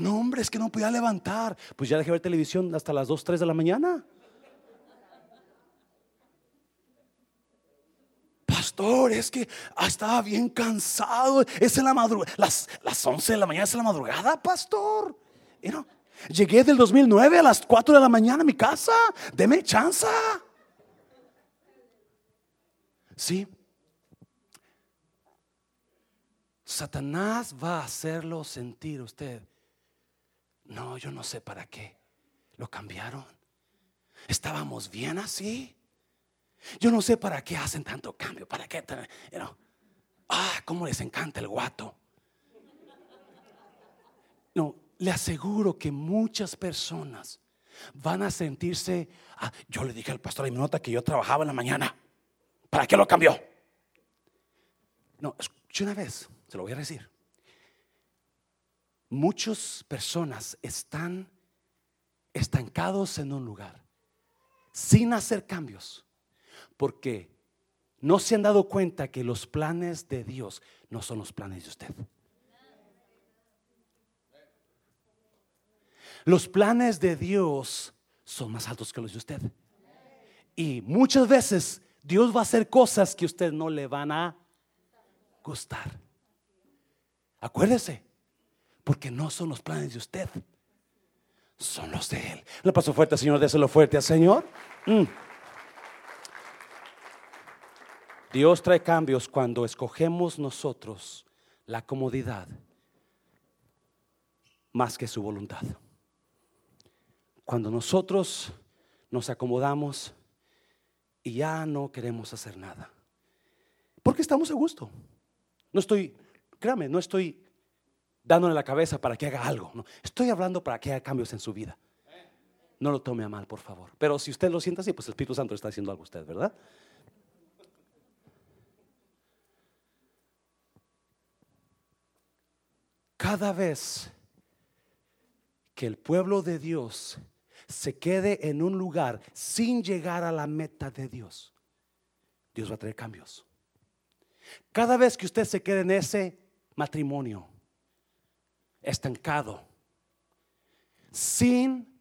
No, hombre, es que no podía levantar. Pues ya dejé ver televisión hasta las 2, 3 de la mañana. Es que ah, estaba bien cansado. Es en la madrugada, las, las 11 de la mañana es en la madrugada, pastor. llegué del 2009 a las 4 de la mañana a mi casa. Deme chance. Sí. Satanás va a hacerlo sentir usted. No, yo no sé para qué. Lo cambiaron. Estábamos bien así. Yo no sé para qué hacen tanto cambio, para qué, ah, cómo les encanta el guato. No, le aseguro que muchas personas van a sentirse, ah, yo le dije al pastor y me nota que yo trabajaba en la mañana, ¿para qué lo cambió? No, escuche una vez, se lo voy a decir. Muchas personas están estancados en un lugar sin hacer cambios porque no se han dado cuenta que los planes de Dios no son los planes de usted. Los planes de Dios son más altos que los de usted. Y muchas veces Dios va a hacer cosas que usted no le van a gustar. Acuérdese, porque no son los planes de usted, son los de Él. Le paso fuerte, Señor, déselo fuerte al Señor. Mm. Dios trae cambios cuando escogemos nosotros la comodidad más que su voluntad. Cuando nosotros nos acomodamos y ya no queremos hacer nada. Porque estamos a gusto. No estoy, créame, no estoy dándole la cabeza para que haga algo. No, estoy hablando para que haga cambios en su vida. No lo tome a mal, por favor. Pero si usted lo siente así, pues el Espíritu Santo está haciendo algo a usted, ¿verdad? Cada vez que el pueblo de Dios se quede en un lugar sin llegar a la meta de Dios, Dios va a traer cambios. Cada vez que usted se quede en ese matrimonio estancado, sin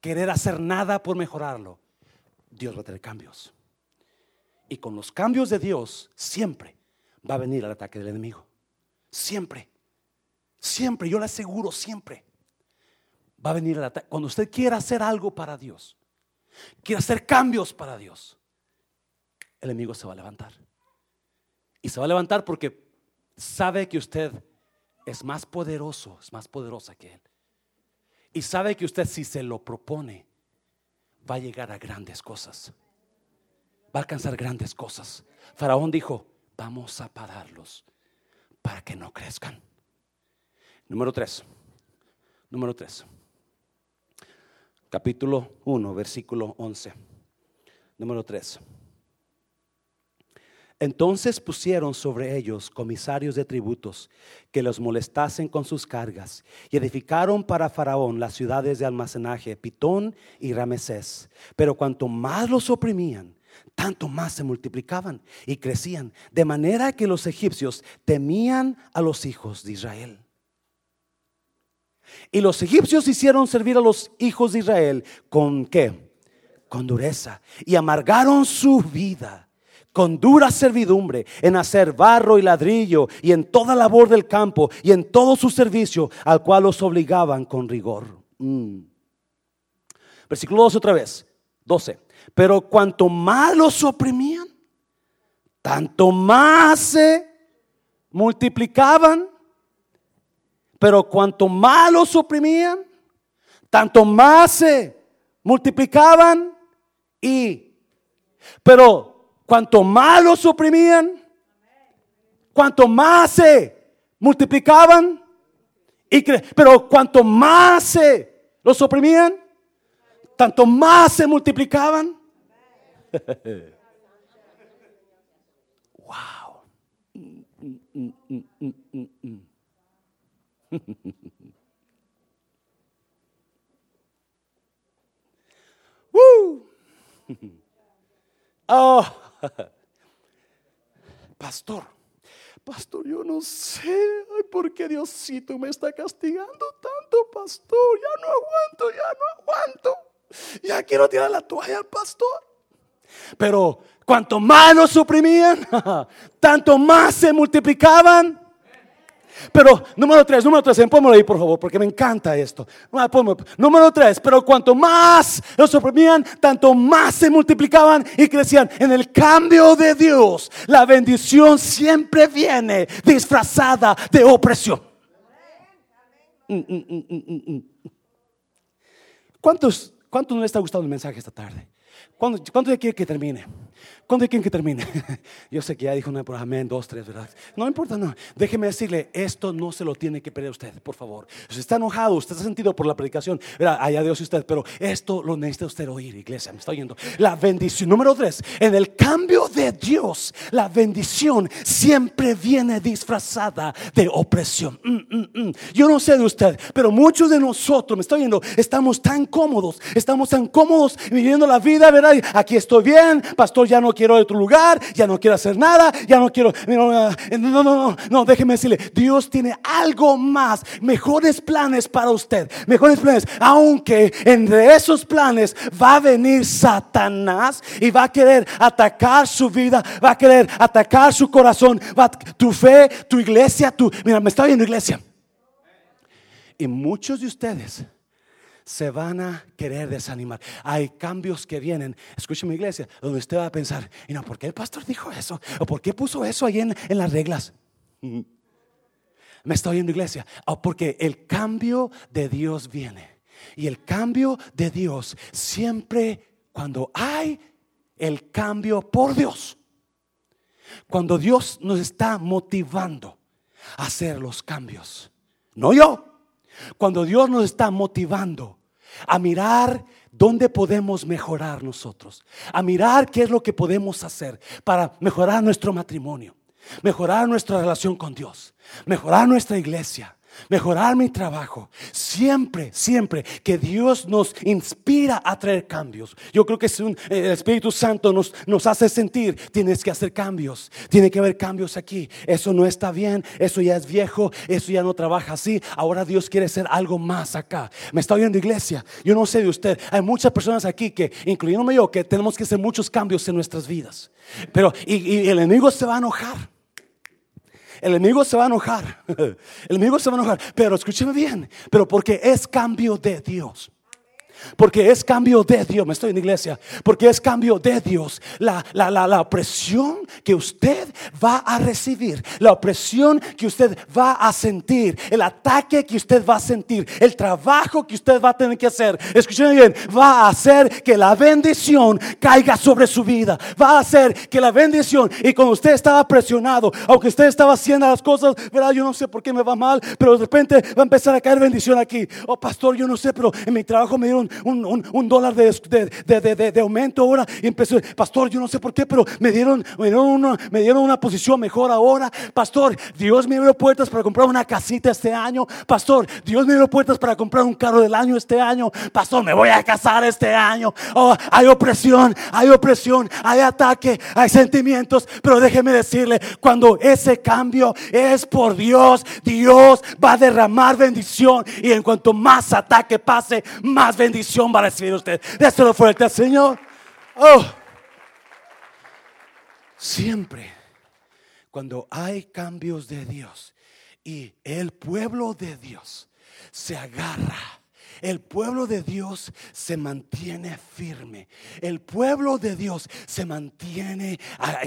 querer hacer nada por mejorarlo, Dios va a traer cambios. Y con los cambios de Dios siempre va a venir el ataque del enemigo. Siempre. Siempre, yo le aseguro, siempre va a venir el ataque. Cuando usted quiera hacer algo para Dios, quiere hacer cambios para Dios, el enemigo se va a levantar. Y se va a levantar porque sabe que usted es más poderoso, es más poderosa que él. Y sabe que usted si se lo propone, va a llegar a grandes cosas. Va a alcanzar grandes cosas. Faraón dijo, vamos a pararlos para que no crezcan. Número 3. Número 3. Capítulo 1, versículo 11. Número 3. Entonces pusieron sobre ellos comisarios de tributos que los molestasen con sus cargas y edificaron para Faraón las ciudades de almacenaje, Pitón y Ramesés. Pero cuanto más los oprimían, tanto más se multiplicaban y crecían, de manera que los egipcios temían a los hijos de Israel. Y los egipcios hicieron servir a los hijos de Israel con qué? Con dureza. Y amargaron su vida con dura servidumbre en hacer barro y ladrillo y en toda labor del campo y en todo su servicio al cual los obligaban con rigor. Mm. Versículo 12 otra vez. 12. Pero cuanto más los oprimían, tanto más se multiplicaban pero cuanto más los oprimían, tanto más se multiplicaban y, pero cuanto más los oprimían, cuanto más se multiplicaban y pero cuanto más se los oprimían, tanto más se multiplicaban. [laughs] wow. Mm, mm, mm, oh. Pastor, pastor, yo no sé por qué Diosito me está castigando tanto, pastor. Ya no aguanto, ya no aguanto. Ya quiero tirar la toalla al pastor. Pero cuanto más nos suprimían, [laughs] tanto más se multiplicaban pero número tres, número tres, póngalo ahí por favor, porque me encanta esto. Número tres, pero cuanto más los oprimían, tanto más se multiplicaban y crecían. En el cambio de Dios, la bendición siempre viene disfrazada de opresión. Mm, mm, mm, ¿Cuántos, ¿Cuántos no les está gustando el mensaje esta tarde? ¿Cuánto, cuánto quiere que termine? ¿Cuándo quieren que termine? [laughs] Yo sé que ya dijo una por amén, dos, tres, ¿verdad? No importa, no. Déjeme decirle, esto no se lo tiene que perder usted, por favor. Si está enojado, usted está sentido por la predicación, allá Dios y usted, pero esto lo necesita usted oír, iglesia, me está oyendo. La bendición, número tres, en el cambio de Dios, la bendición siempre viene disfrazada de opresión. Mm, mm, mm. Yo no sé de usted, pero muchos de nosotros, me está oyendo, estamos tan cómodos, estamos tan cómodos viviendo la vida, ¿verdad? Aquí estoy bien, pastor, ya no quiero otro lugar, ya no quiero hacer nada, ya no quiero, no, no, no, no, déjeme decirle, Dios tiene algo más, mejores planes para usted, mejores planes, aunque entre esos planes va a venir Satanás y va a querer atacar su vida, va a querer atacar su corazón, va, tu fe, tu iglesia, tu, mira, me está viendo iglesia. Y muchos de ustedes se van a querer desanimar. Hay cambios que vienen. Escúcheme, iglesia, donde usted va a pensar, ¿y no, por qué el pastor dijo eso? ¿O por qué puso eso ahí en, las reglas? [laughs] Me está oyendo, iglesia. Oh, porque el cambio de Dios viene. Y el cambio de Dios siempre, cuando hay el cambio por Dios, cuando Dios nos está motivando a hacer los cambios, no yo, cuando Dios nos está motivando a mirar dónde podemos mejorar nosotros, a mirar qué es lo que podemos hacer para mejorar nuestro matrimonio, mejorar nuestra relación con Dios, mejorar nuestra iglesia, mejorar mi trabajo. Siempre, siempre que Dios nos inspira a traer cambios. Yo creo que es un, el Espíritu Santo nos, nos hace sentir, tienes que hacer cambios, tiene que haber cambios aquí. Eso no está bien, eso ya es viejo, eso ya no trabaja así. Ahora Dios quiere hacer algo más acá. Me está oyendo iglesia. Yo no sé de usted, hay muchas personas aquí que, incluyéndome yo, que tenemos que hacer muchos cambios en nuestras vidas. Pero, y el enemigo se va a enojar. El enemigo se va a enojar. [laughs] El enemigo se va a enojar. Pero escúcheme bien. Pero porque es cambio de Dios. Porque es cambio de Dios, me estoy en iglesia, porque es cambio de Dios. La, la, la, la, opresión que usted va a recibir, la opresión que usted va a sentir, el ataque que usted va a sentir, el trabajo que usted va a tener que hacer, escúcheme bien, va a hacer que la bendición caiga sobre su vida. Va a hacer que la bendición, y cuando usted estaba presionado, aunque usted estaba haciendo las cosas, ¿verdad? Yo no sé por qué me va mal, pero de repente va a empezar a caer bendición aquí. Oh, pastor, yo no sé, pero en mi trabajo me dieron un, dólar de, de, aumento ahora. Y empezó, pastor, yo no sé por qué, pero me dieron, me dieron, una, me dieron una posición mejor ahora. Pastor, Dios me abrió puertas para comprar una casita este año. Pastor, Dios me abrió puertas para comprar un carro del año este año. Pastor, me voy a casar este año. Oh, hay opresión, hay opresión, hay ataque, hay sentimientos. Pero déjeme decirle, cuando ese cambio es por Dios, Dios va a derramar bendición. Y en cuanto más ataque pase, más bendición va a recibir usted. Déselo fuerte al Señor. Oh. Siempre cuando hay cambios de Dios y el pueblo de Dios se agarra el pueblo de Dios se mantiene firme. El pueblo de Dios se mantiene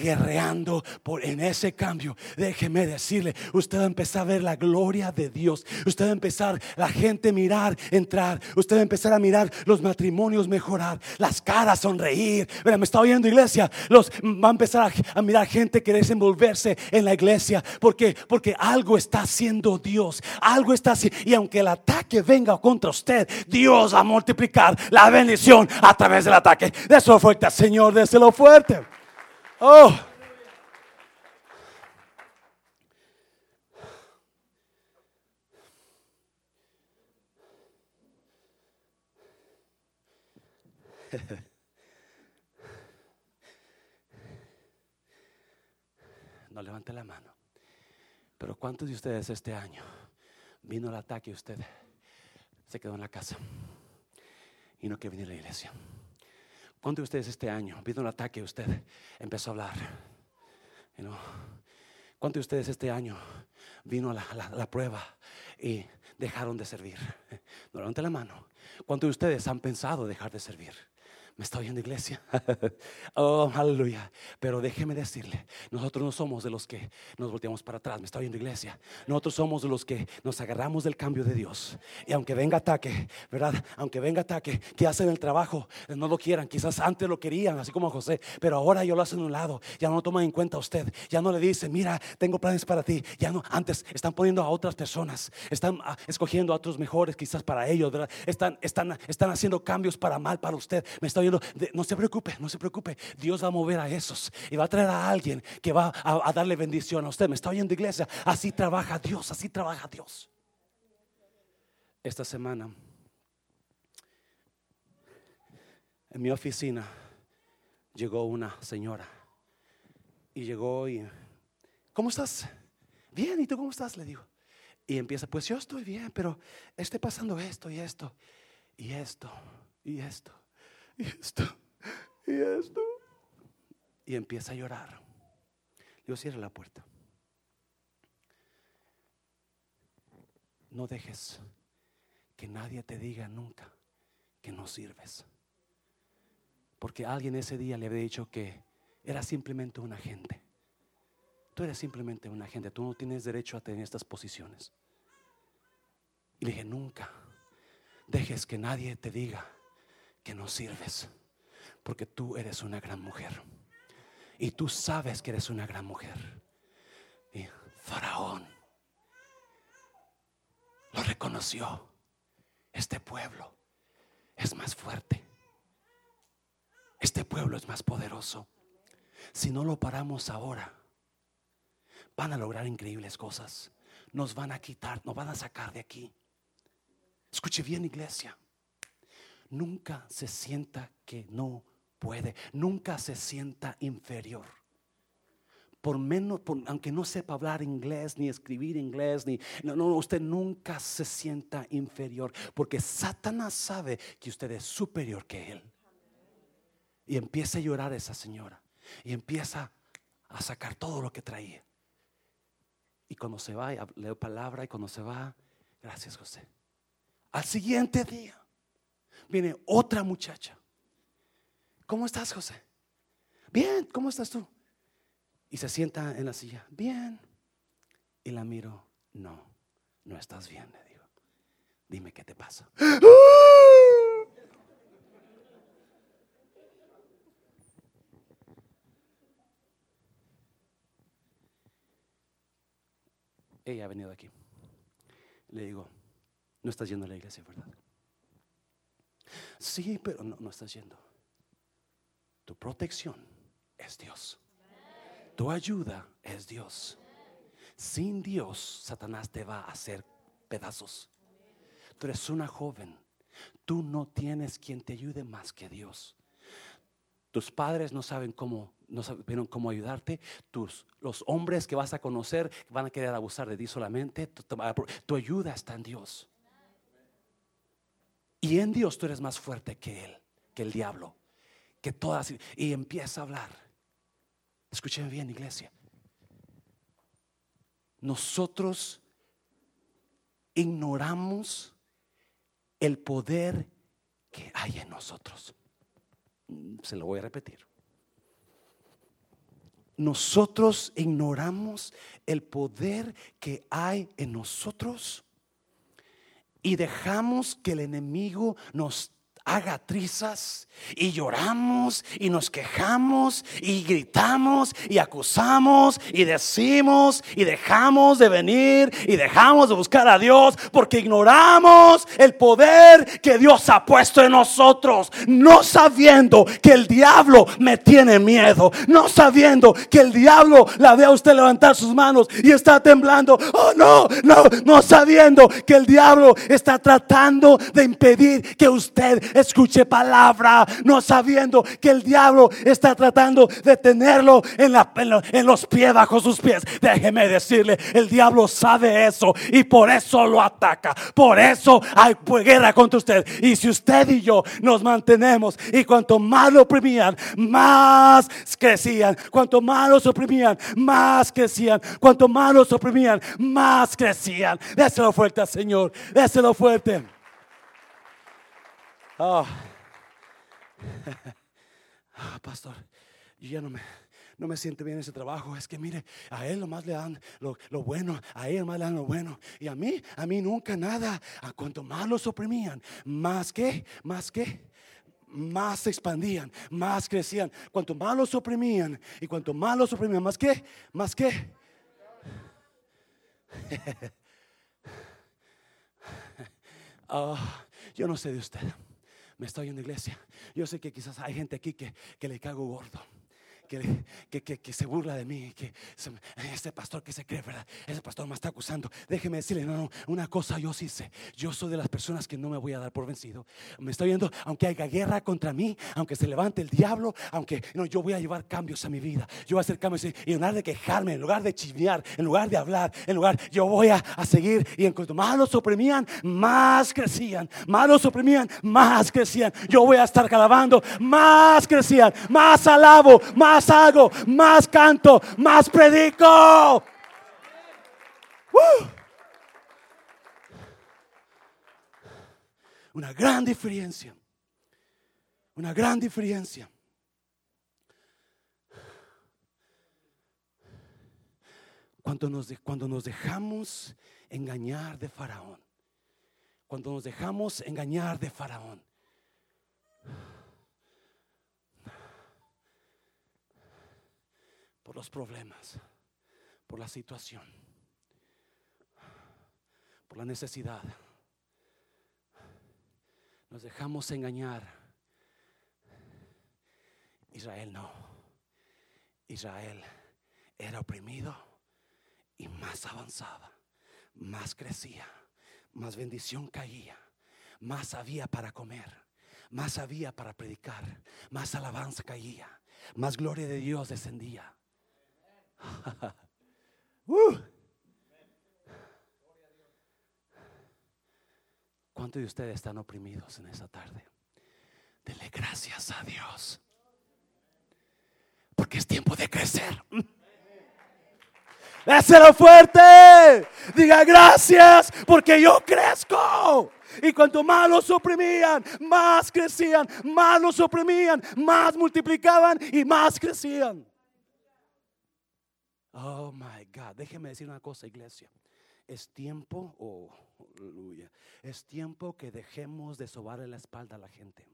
guerreando por en ese cambio. Déjeme decirle, usted va a empezar a ver la gloria de Dios. Usted va a empezar la gente mirar, entrar. Usted va a empezar a mirar los matrimonios mejorar, las caras sonreír. Mira, me está oyendo iglesia. Los va a empezar a, mirar gente que desenvolverse en la iglesia porque porque algo está haciendo Dios. Algo está haciendo y aunque el ataque venga contra usted Dios a multiplicar la bendición a través del ataque. Déselo fuerte, Señor, déselo fuerte. Oh. [laughs] No levante la mano. Pero ¿cuántos de ustedes este año vino el ataque a usted? Se quedó en la casa y no quiere venir a la iglesia. ¿Cuántos de ustedes este año, viendo un ataque, usted empezó a hablar? ¿Cuántos de ustedes este año vino la, la, prueba y dejaron de servir? [laughs] No la mano. ¿Cuántos de ustedes han pensado dejar de servir? ¿Me está oyendo iglesia? [laughs] oh, aleluya. Pero déjeme decirle, nosotros no somos de los que nos volteamos para atrás. ¿Me está oyendo iglesia? Nosotros somos de los que nos agarramos del cambio de Dios. Y aunque venga ataque, ¿verdad? Aunque venga ataque, que hacen el trabajo, no lo quieran. Quizás antes lo querían, así como José. Pero ahora yo lo hacen a un lado. Ya no toman en cuenta a usted. Ya no le dicen, mira, tengo planes para ti. Ya no, antes están poniendo a otras personas. Están ah, escogiendo a otros mejores quizás para ellos. Están, están, están haciendo cambios para mal para usted. Me está no se preocupe, no se preocupe. Dios va a mover a esos y va a traer a alguien que va a, darle bendición a usted. Me está oyendo iglesia. Así trabaja Dios, así trabaja Dios. Esta semana, en mi oficina, llegó una señora y llegó y, ¿cómo estás? Bien, ¿y tú cómo estás? Le digo. Y empieza, pues yo estoy bien, pero estoy pasando esto y esto, y esto, y esto, y esto, y esto. Y empieza a llorar. Digo, cierra la puerta. No dejes que nadie te diga nunca que no sirves. Porque alguien ese día le había dicho que era simplemente un agente. Tú eres simplemente un agente, tú no tienes derecho a tener estas posiciones. Y le dije, nunca dejes que nadie te diga que no sirves, porque tú eres una gran mujer. Y tú sabes que eres una gran mujer. Y Faraón lo reconoció. Este pueblo es más fuerte. Este pueblo es más poderoso. Si no lo paramos ahora, van a lograr increíbles cosas. Nos van a quitar, nos van a sacar de aquí. Escuche bien, iglesia. Nunca se sienta que no puede. Nunca se sienta inferior. Por menos, aunque no sepa hablar inglés, ni escribir inglés, ni no, no, usted nunca se sienta inferior, porque Satanás sabe que usted es superior que él. Y empieza a llorar esa señora y empieza a sacar todo lo que traía. Y cuando se va, leo palabra y cuando se va, gracias José. Al siguiente día viene otra muchacha. ¿Cómo estás, José? Bien, ¿cómo estás tú? Y se sienta en la silla. Bien. Y la miro. No, no estás bien, le digo. Dime qué te pasa. [gasps] Ella ha venido aquí. Le digo, no estás yendo a la iglesia, ¿verdad? Sí, pero no, no estás yendo. Tu protección es Dios. Tu ayuda es Dios. Sin Dios, Satanás te va a hacer pedazos. Tú eres una joven. Tú no tienes quien te ayude más que Dios. Tus padres no saben cómo, no saben cómo ayudarte. Tus, los hombres que vas a conocer van a querer abusar de ti solamente. Tu, ayuda está en Dios. Y en Dios tú eres más fuerte que Él, que el diablo, que todas. Y empieza a hablar. Escúcheme bien, iglesia. Nosotros ignoramos el poder que hay en nosotros. Se lo voy a repetir. Nosotros ignoramos el poder que hay en nosotros y dejamos que el enemigo nos haga trizas y lloramos y nos quejamos y gritamos y acusamos y decimos y dejamos de venir y dejamos de buscar a Dios porque ignoramos el poder que Dios ha puesto en nosotros, no sabiendo que el diablo me tiene miedo, no sabiendo que el diablo la ve a usted levantar sus manos y está temblando, oh no, no, no sabiendo que el diablo está tratando de impedir que usted escuche palabra, no sabiendo que el diablo está tratando de tenerlo en, los pies, bajo sus pies. Déjeme decirle, el diablo sabe eso y por eso lo ataca. Por eso hay guerra contra usted. Y si usted y yo nos mantenemos y cuanto más lo oprimían, más crecían. Cuanto más los oprimían, más crecían. Cuanto más los oprimían, más crecían. Déselo fuerte, Señor. Déselo fuerte. Oh. [laughs] Pastor, yo ya no me, no me siento bien ese trabajo. Es que mire, a él nomás le dan lo, bueno, a él nomás le dan lo bueno. Y a mí, a mí nunca nada. A cuanto más los oprimían, más que, más que, más se expandían, más crecían. Cuanto más los oprimían y cuanto más los oprimían, más que, más que. Oh, [laughs] yo no sé de usted me estoy en la iglesia. Yo sé que quizás hay gente aquí que, que le cago gordo que, que, que, se burla de mí, que se- este pastor que se cree, ¿verdad? Ese pastor me está acusando. Déjeme decirle, no, no, una cosa yo sí sé. Yo soy de las personas que no me voy a dar por vencido. Me estoy viendo, aunque haya guerra contra mí, aunque se levante el diablo, aunque no, yo voy a llevar cambios a mi vida. Yo voy a hacer cambios y en lugar de quejarme, en lugar de chismear, en lugar de hablar, en lugar, yo voy a, a seguir. Y en cuanto más los oprimían, más crecían. Más los oprimían, más crecían. Yo voy a estar alabando, más crecían, más alabo, más hago, más canto, más predico. Una gran diferencia. Una gran diferencia. Cuando nos, cuando nos dejamos engañar de Faraón. Cuando nos dejamos engañar de Faraón. Por los problemas, por la situación, por la necesidad. Nos dejamos engañar. Israel no. Israel era oprimido y más avanzaba, más crecía, más bendición caía, más había para comer, más había para predicar, más alabanza caía, más gloria de Dios descendía. [laughs] Uh. ¿Cuántos de ustedes están oprimidos en esta tarde? Dele gracias a Dios. Porque es tiempo de crecer. [laughs] Dáselo fuerte. Diga gracias porque yo crezco. Y cuanto más los oprimían, más crecían, más los oprimían, más multiplicaban y más crecían. Oh my God, déjeme decir una cosa, iglesia. Es tiempo, oh, aleluya, es tiempo que dejemos de sobarle la espalda a la gente.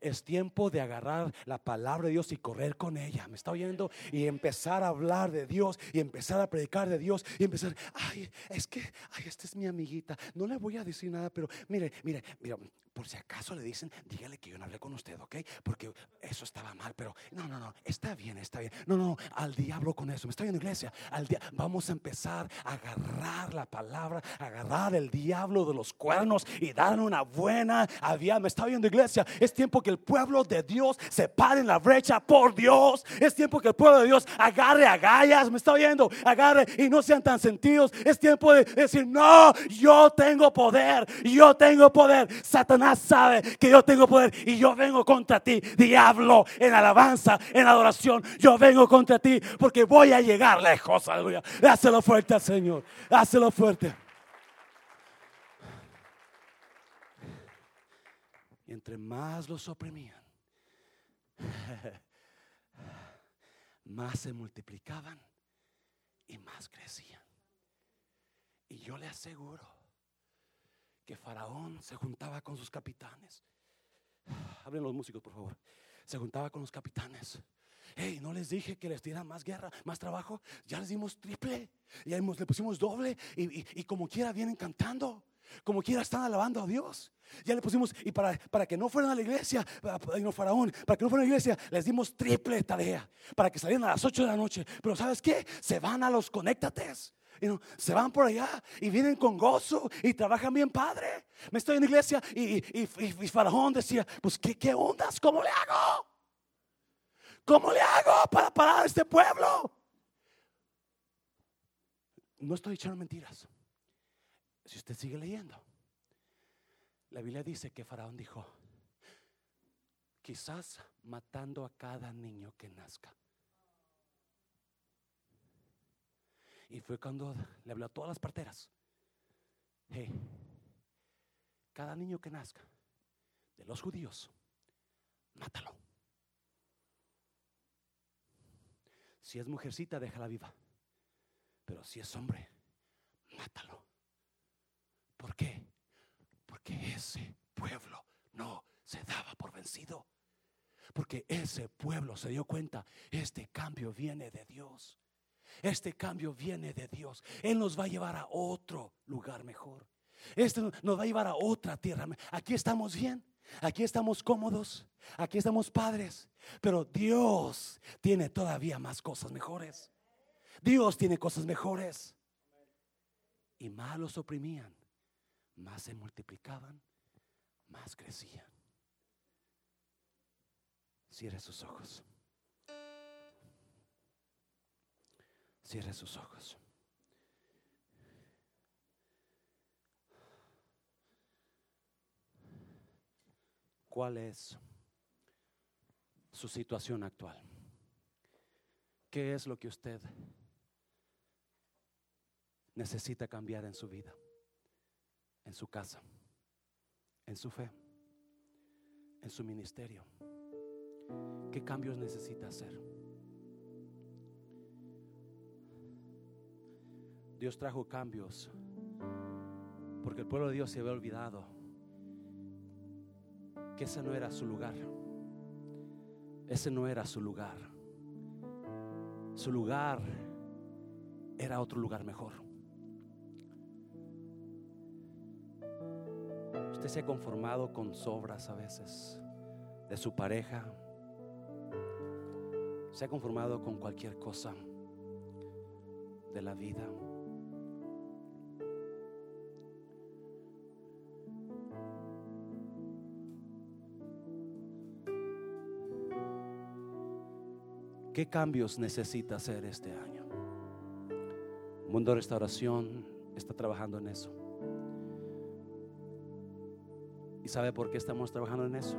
Es tiempo de agarrar la palabra de Dios y correr con ella. ¿Me está oyendo? Y empezar a hablar de Dios y empezar a predicar de Dios y empezar, ay, es que, ay, esta es mi amiguita. No le voy a decir nada, pero mire, mire, mire, por si acaso le dicen, dígale que yo no hablé con usted, ¿ok? Porque eso estaba mal, pero no, no, no, está bien, está bien. No, no, al diablo con eso. ¿Me está viendo, iglesia? Al Vamos a empezar a agarrar la palabra, agarrar el diablo de los cuernos y darle una buena avia. ¿Me está viendo, iglesia? Es tiempo que el pueblo de Dios se pare en la brecha por Dios. Es tiempo que el pueblo de Dios agarre agallas. ¿Me está viendo? Agarre y no sean tan sentidos. Es tiempo de decir, no, yo tengo poder, yo tengo poder. Satanás sabe que yo tengo poder y yo vengo contra ti, diablo, en alabanza, en adoración. Yo vengo contra ti porque voy a llegar lejos. Aleluya. Dáselo fuerte Señor. Dáselo fuerte. Y entre más los oprimían, [laughs] más se multiplicaban y más crecían. Y yo le aseguro que Faraón se juntaba con sus capitanes. Hablen los músicos, por favor. Se juntaba con los capitanes. Hey, no les dije que les dieran más guerra, más trabajo. Ya les dimos triple. Ya le pusimos doble. Y, como quiera vienen cantando. Como quiera están alabando a Dios. Ya le pusimos, y para, para que no fueran a la iglesia, para- para- no faraón, para que no fueran a la iglesia, les dimos triple tarea. Para que salieran a las 8 de la noche. Pero ¿sabes qué? Se van a los conéctates. Se van por allá y vienen con gozo y trabajan bien padre. Me estoy en la iglesia y, y, y- y Faraón decía, pues ¿qué, qué ondas, ¿cómo le hago? ¿Cómo le hago para parar a este pueblo? No estoy echando mentiras. Si usted sigue leyendo, la Biblia dice que Faraón dijo, quizás matando a cada niño que nazca. Y fue cuando le habló a todas las parteras. Hey, cada niño que nazca de los judíos, mátalo. Si es mujercita, déjala viva. Pero si es hombre, mátalo. ¿Por qué? Porque ese pueblo no se daba por vencido. Porque ese pueblo se dio cuenta, este cambio viene de Dios. Este cambio viene de Dios. Él nos va a llevar a otro lugar mejor. Este nos va a llevar a otra tierra. Aquí estamos bien. Aquí estamos cómodos, aquí estamos padres, pero Dios tiene todavía más cosas mejores. Dios tiene cosas mejores. Y más los oprimían, más se multiplicaban, más crecían. Cierre sus ojos. Cierre sus ojos. ¿Cuál es su situación actual? ¿Qué es lo que usted necesita cambiar en su vida, en su casa, en su fe, en su ministerio? ¿Qué cambios necesita hacer? Dios trajo cambios porque el pueblo de Dios se había olvidado que ese no era su lugar. Ese no era su lugar. Su lugar era otro lugar mejor. Usted se ha conformado con sobras a veces de su pareja. Se ha conformado con cualquier cosa de la vida. ¿Qué cambios necesita hacer este año? Mundo de Restauración está trabajando en eso. ¿Y sabe por qué estamos trabajando en eso?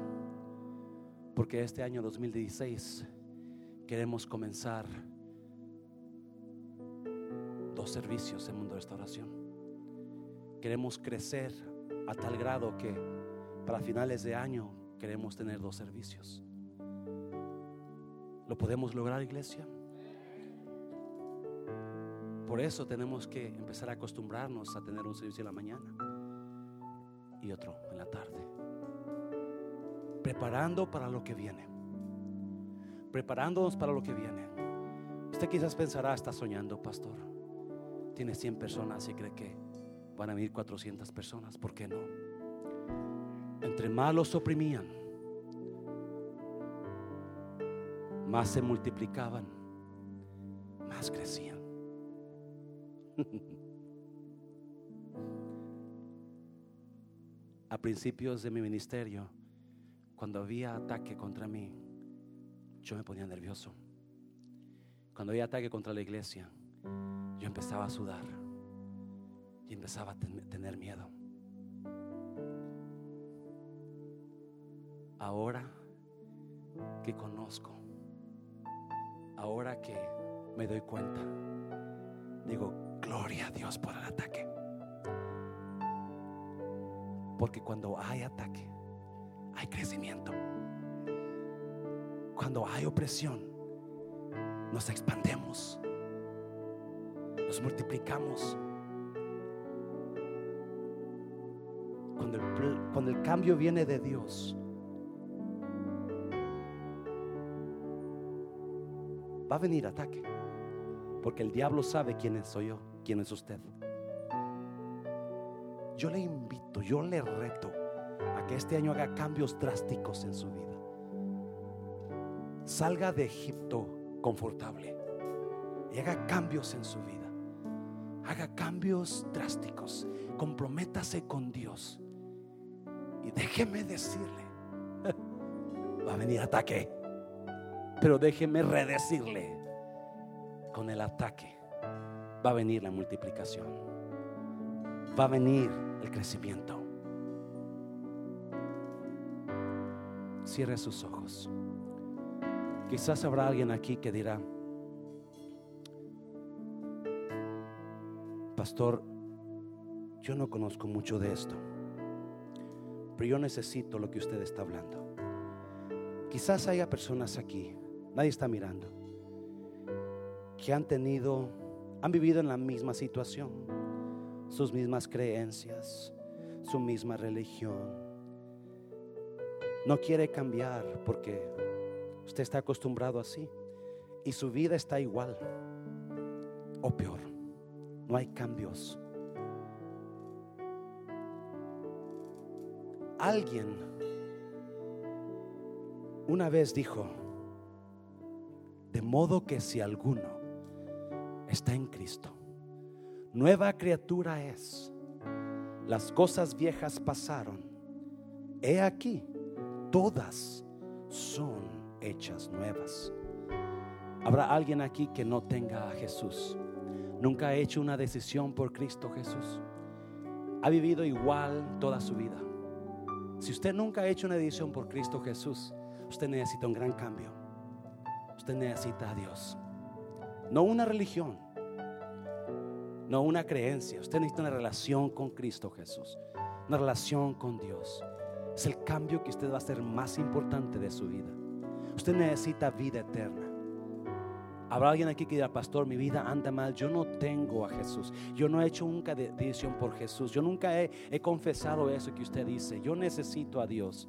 Porque este año 2016 queremos comenzar dos servicios en Mundo de Restauración. Queremos crecer a tal grado que para finales de año queremos tener dos servicios. ¿Lo podemos lograr, iglesia? Por eso tenemos que empezar a acostumbrarnos a tener un servicio en la mañana y otro en la tarde. Preparando para lo que viene. Preparándonos para lo que viene. Usted quizás pensará, está soñando, pastor. Tiene 100 personas y cree que van a venir 400 personas. ¿Por qué no? Entre más los oprimían más se multiplicaban, más crecían. [laughs] A principios de mi ministerio, cuando había ataque contra mí, yo me ponía nervioso. Cuando había ataque contra la iglesia, yo empezaba a sudar y empezaba a tener miedo. Ahora que conozco ahora que me doy cuenta, digo, gloria a Dios por el ataque. Porque cuando hay ataque, hay crecimiento. Cuando hay opresión, nos expandemos, nos multiplicamos. Cuando el, cuando el cambio viene de Dios, va a venir ataque. Porque el diablo sabe quién soy yo, quién es usted. Yo le invito, yo le reto a que este año haga cambios drásticos en su vida. Salga de Egipto confortable y haga cambios en su vida. Haga cambios drásticos. Comprométase con Dios. Y déjeme decirle, [laughs] va a venir ataque. Pero déjeme redecirle, con el ataque va a venir la multiplicación, va a venir el crecimiento. Cierre sus ojos. Quizás habrá alguien aquí que dirá, Pastor, yo no conozco mucho de esto, pero yo necesito lo que usted está hablando. Quizás haya personas aquí nadie está mirando, que han tenido, han vivido en la misma situación, sus mismas creencias, su misma religión. No quiere cambiar porque usted está acostumbrado así y su vida está igual o peor. No hay cambios. Alguien una vez dijo, de modo que si alguno está en Cristo, nueva criatura es. Las cosas viejas pasaron. He aquí, todas son hechas nuevas. Habrá alguien aquí que no tenga a Jesús. Nunca ha hecho una decisión por Cristo Jesús. Ha vivido igual toda su vida. Si usted nunca ha hecho una decisión por Cristo Jesús, usted necesita un gran cambio. Usted necesita a Dios. No una religión, no una creencia. Usted necesita una relación con Cristo Jesús, una relación con Dios. Es el cambio que usted va a hacer más importante de su vida. Usted necesita vida eterna. Habrá alguien aquí que dirá, pastor, mi vida anda mal, yo no tengo a Jesús, yo no he hecho nunca decisión por Jesús, yo nunca he, he confesado eso que usted dice, yo necesito a Dios.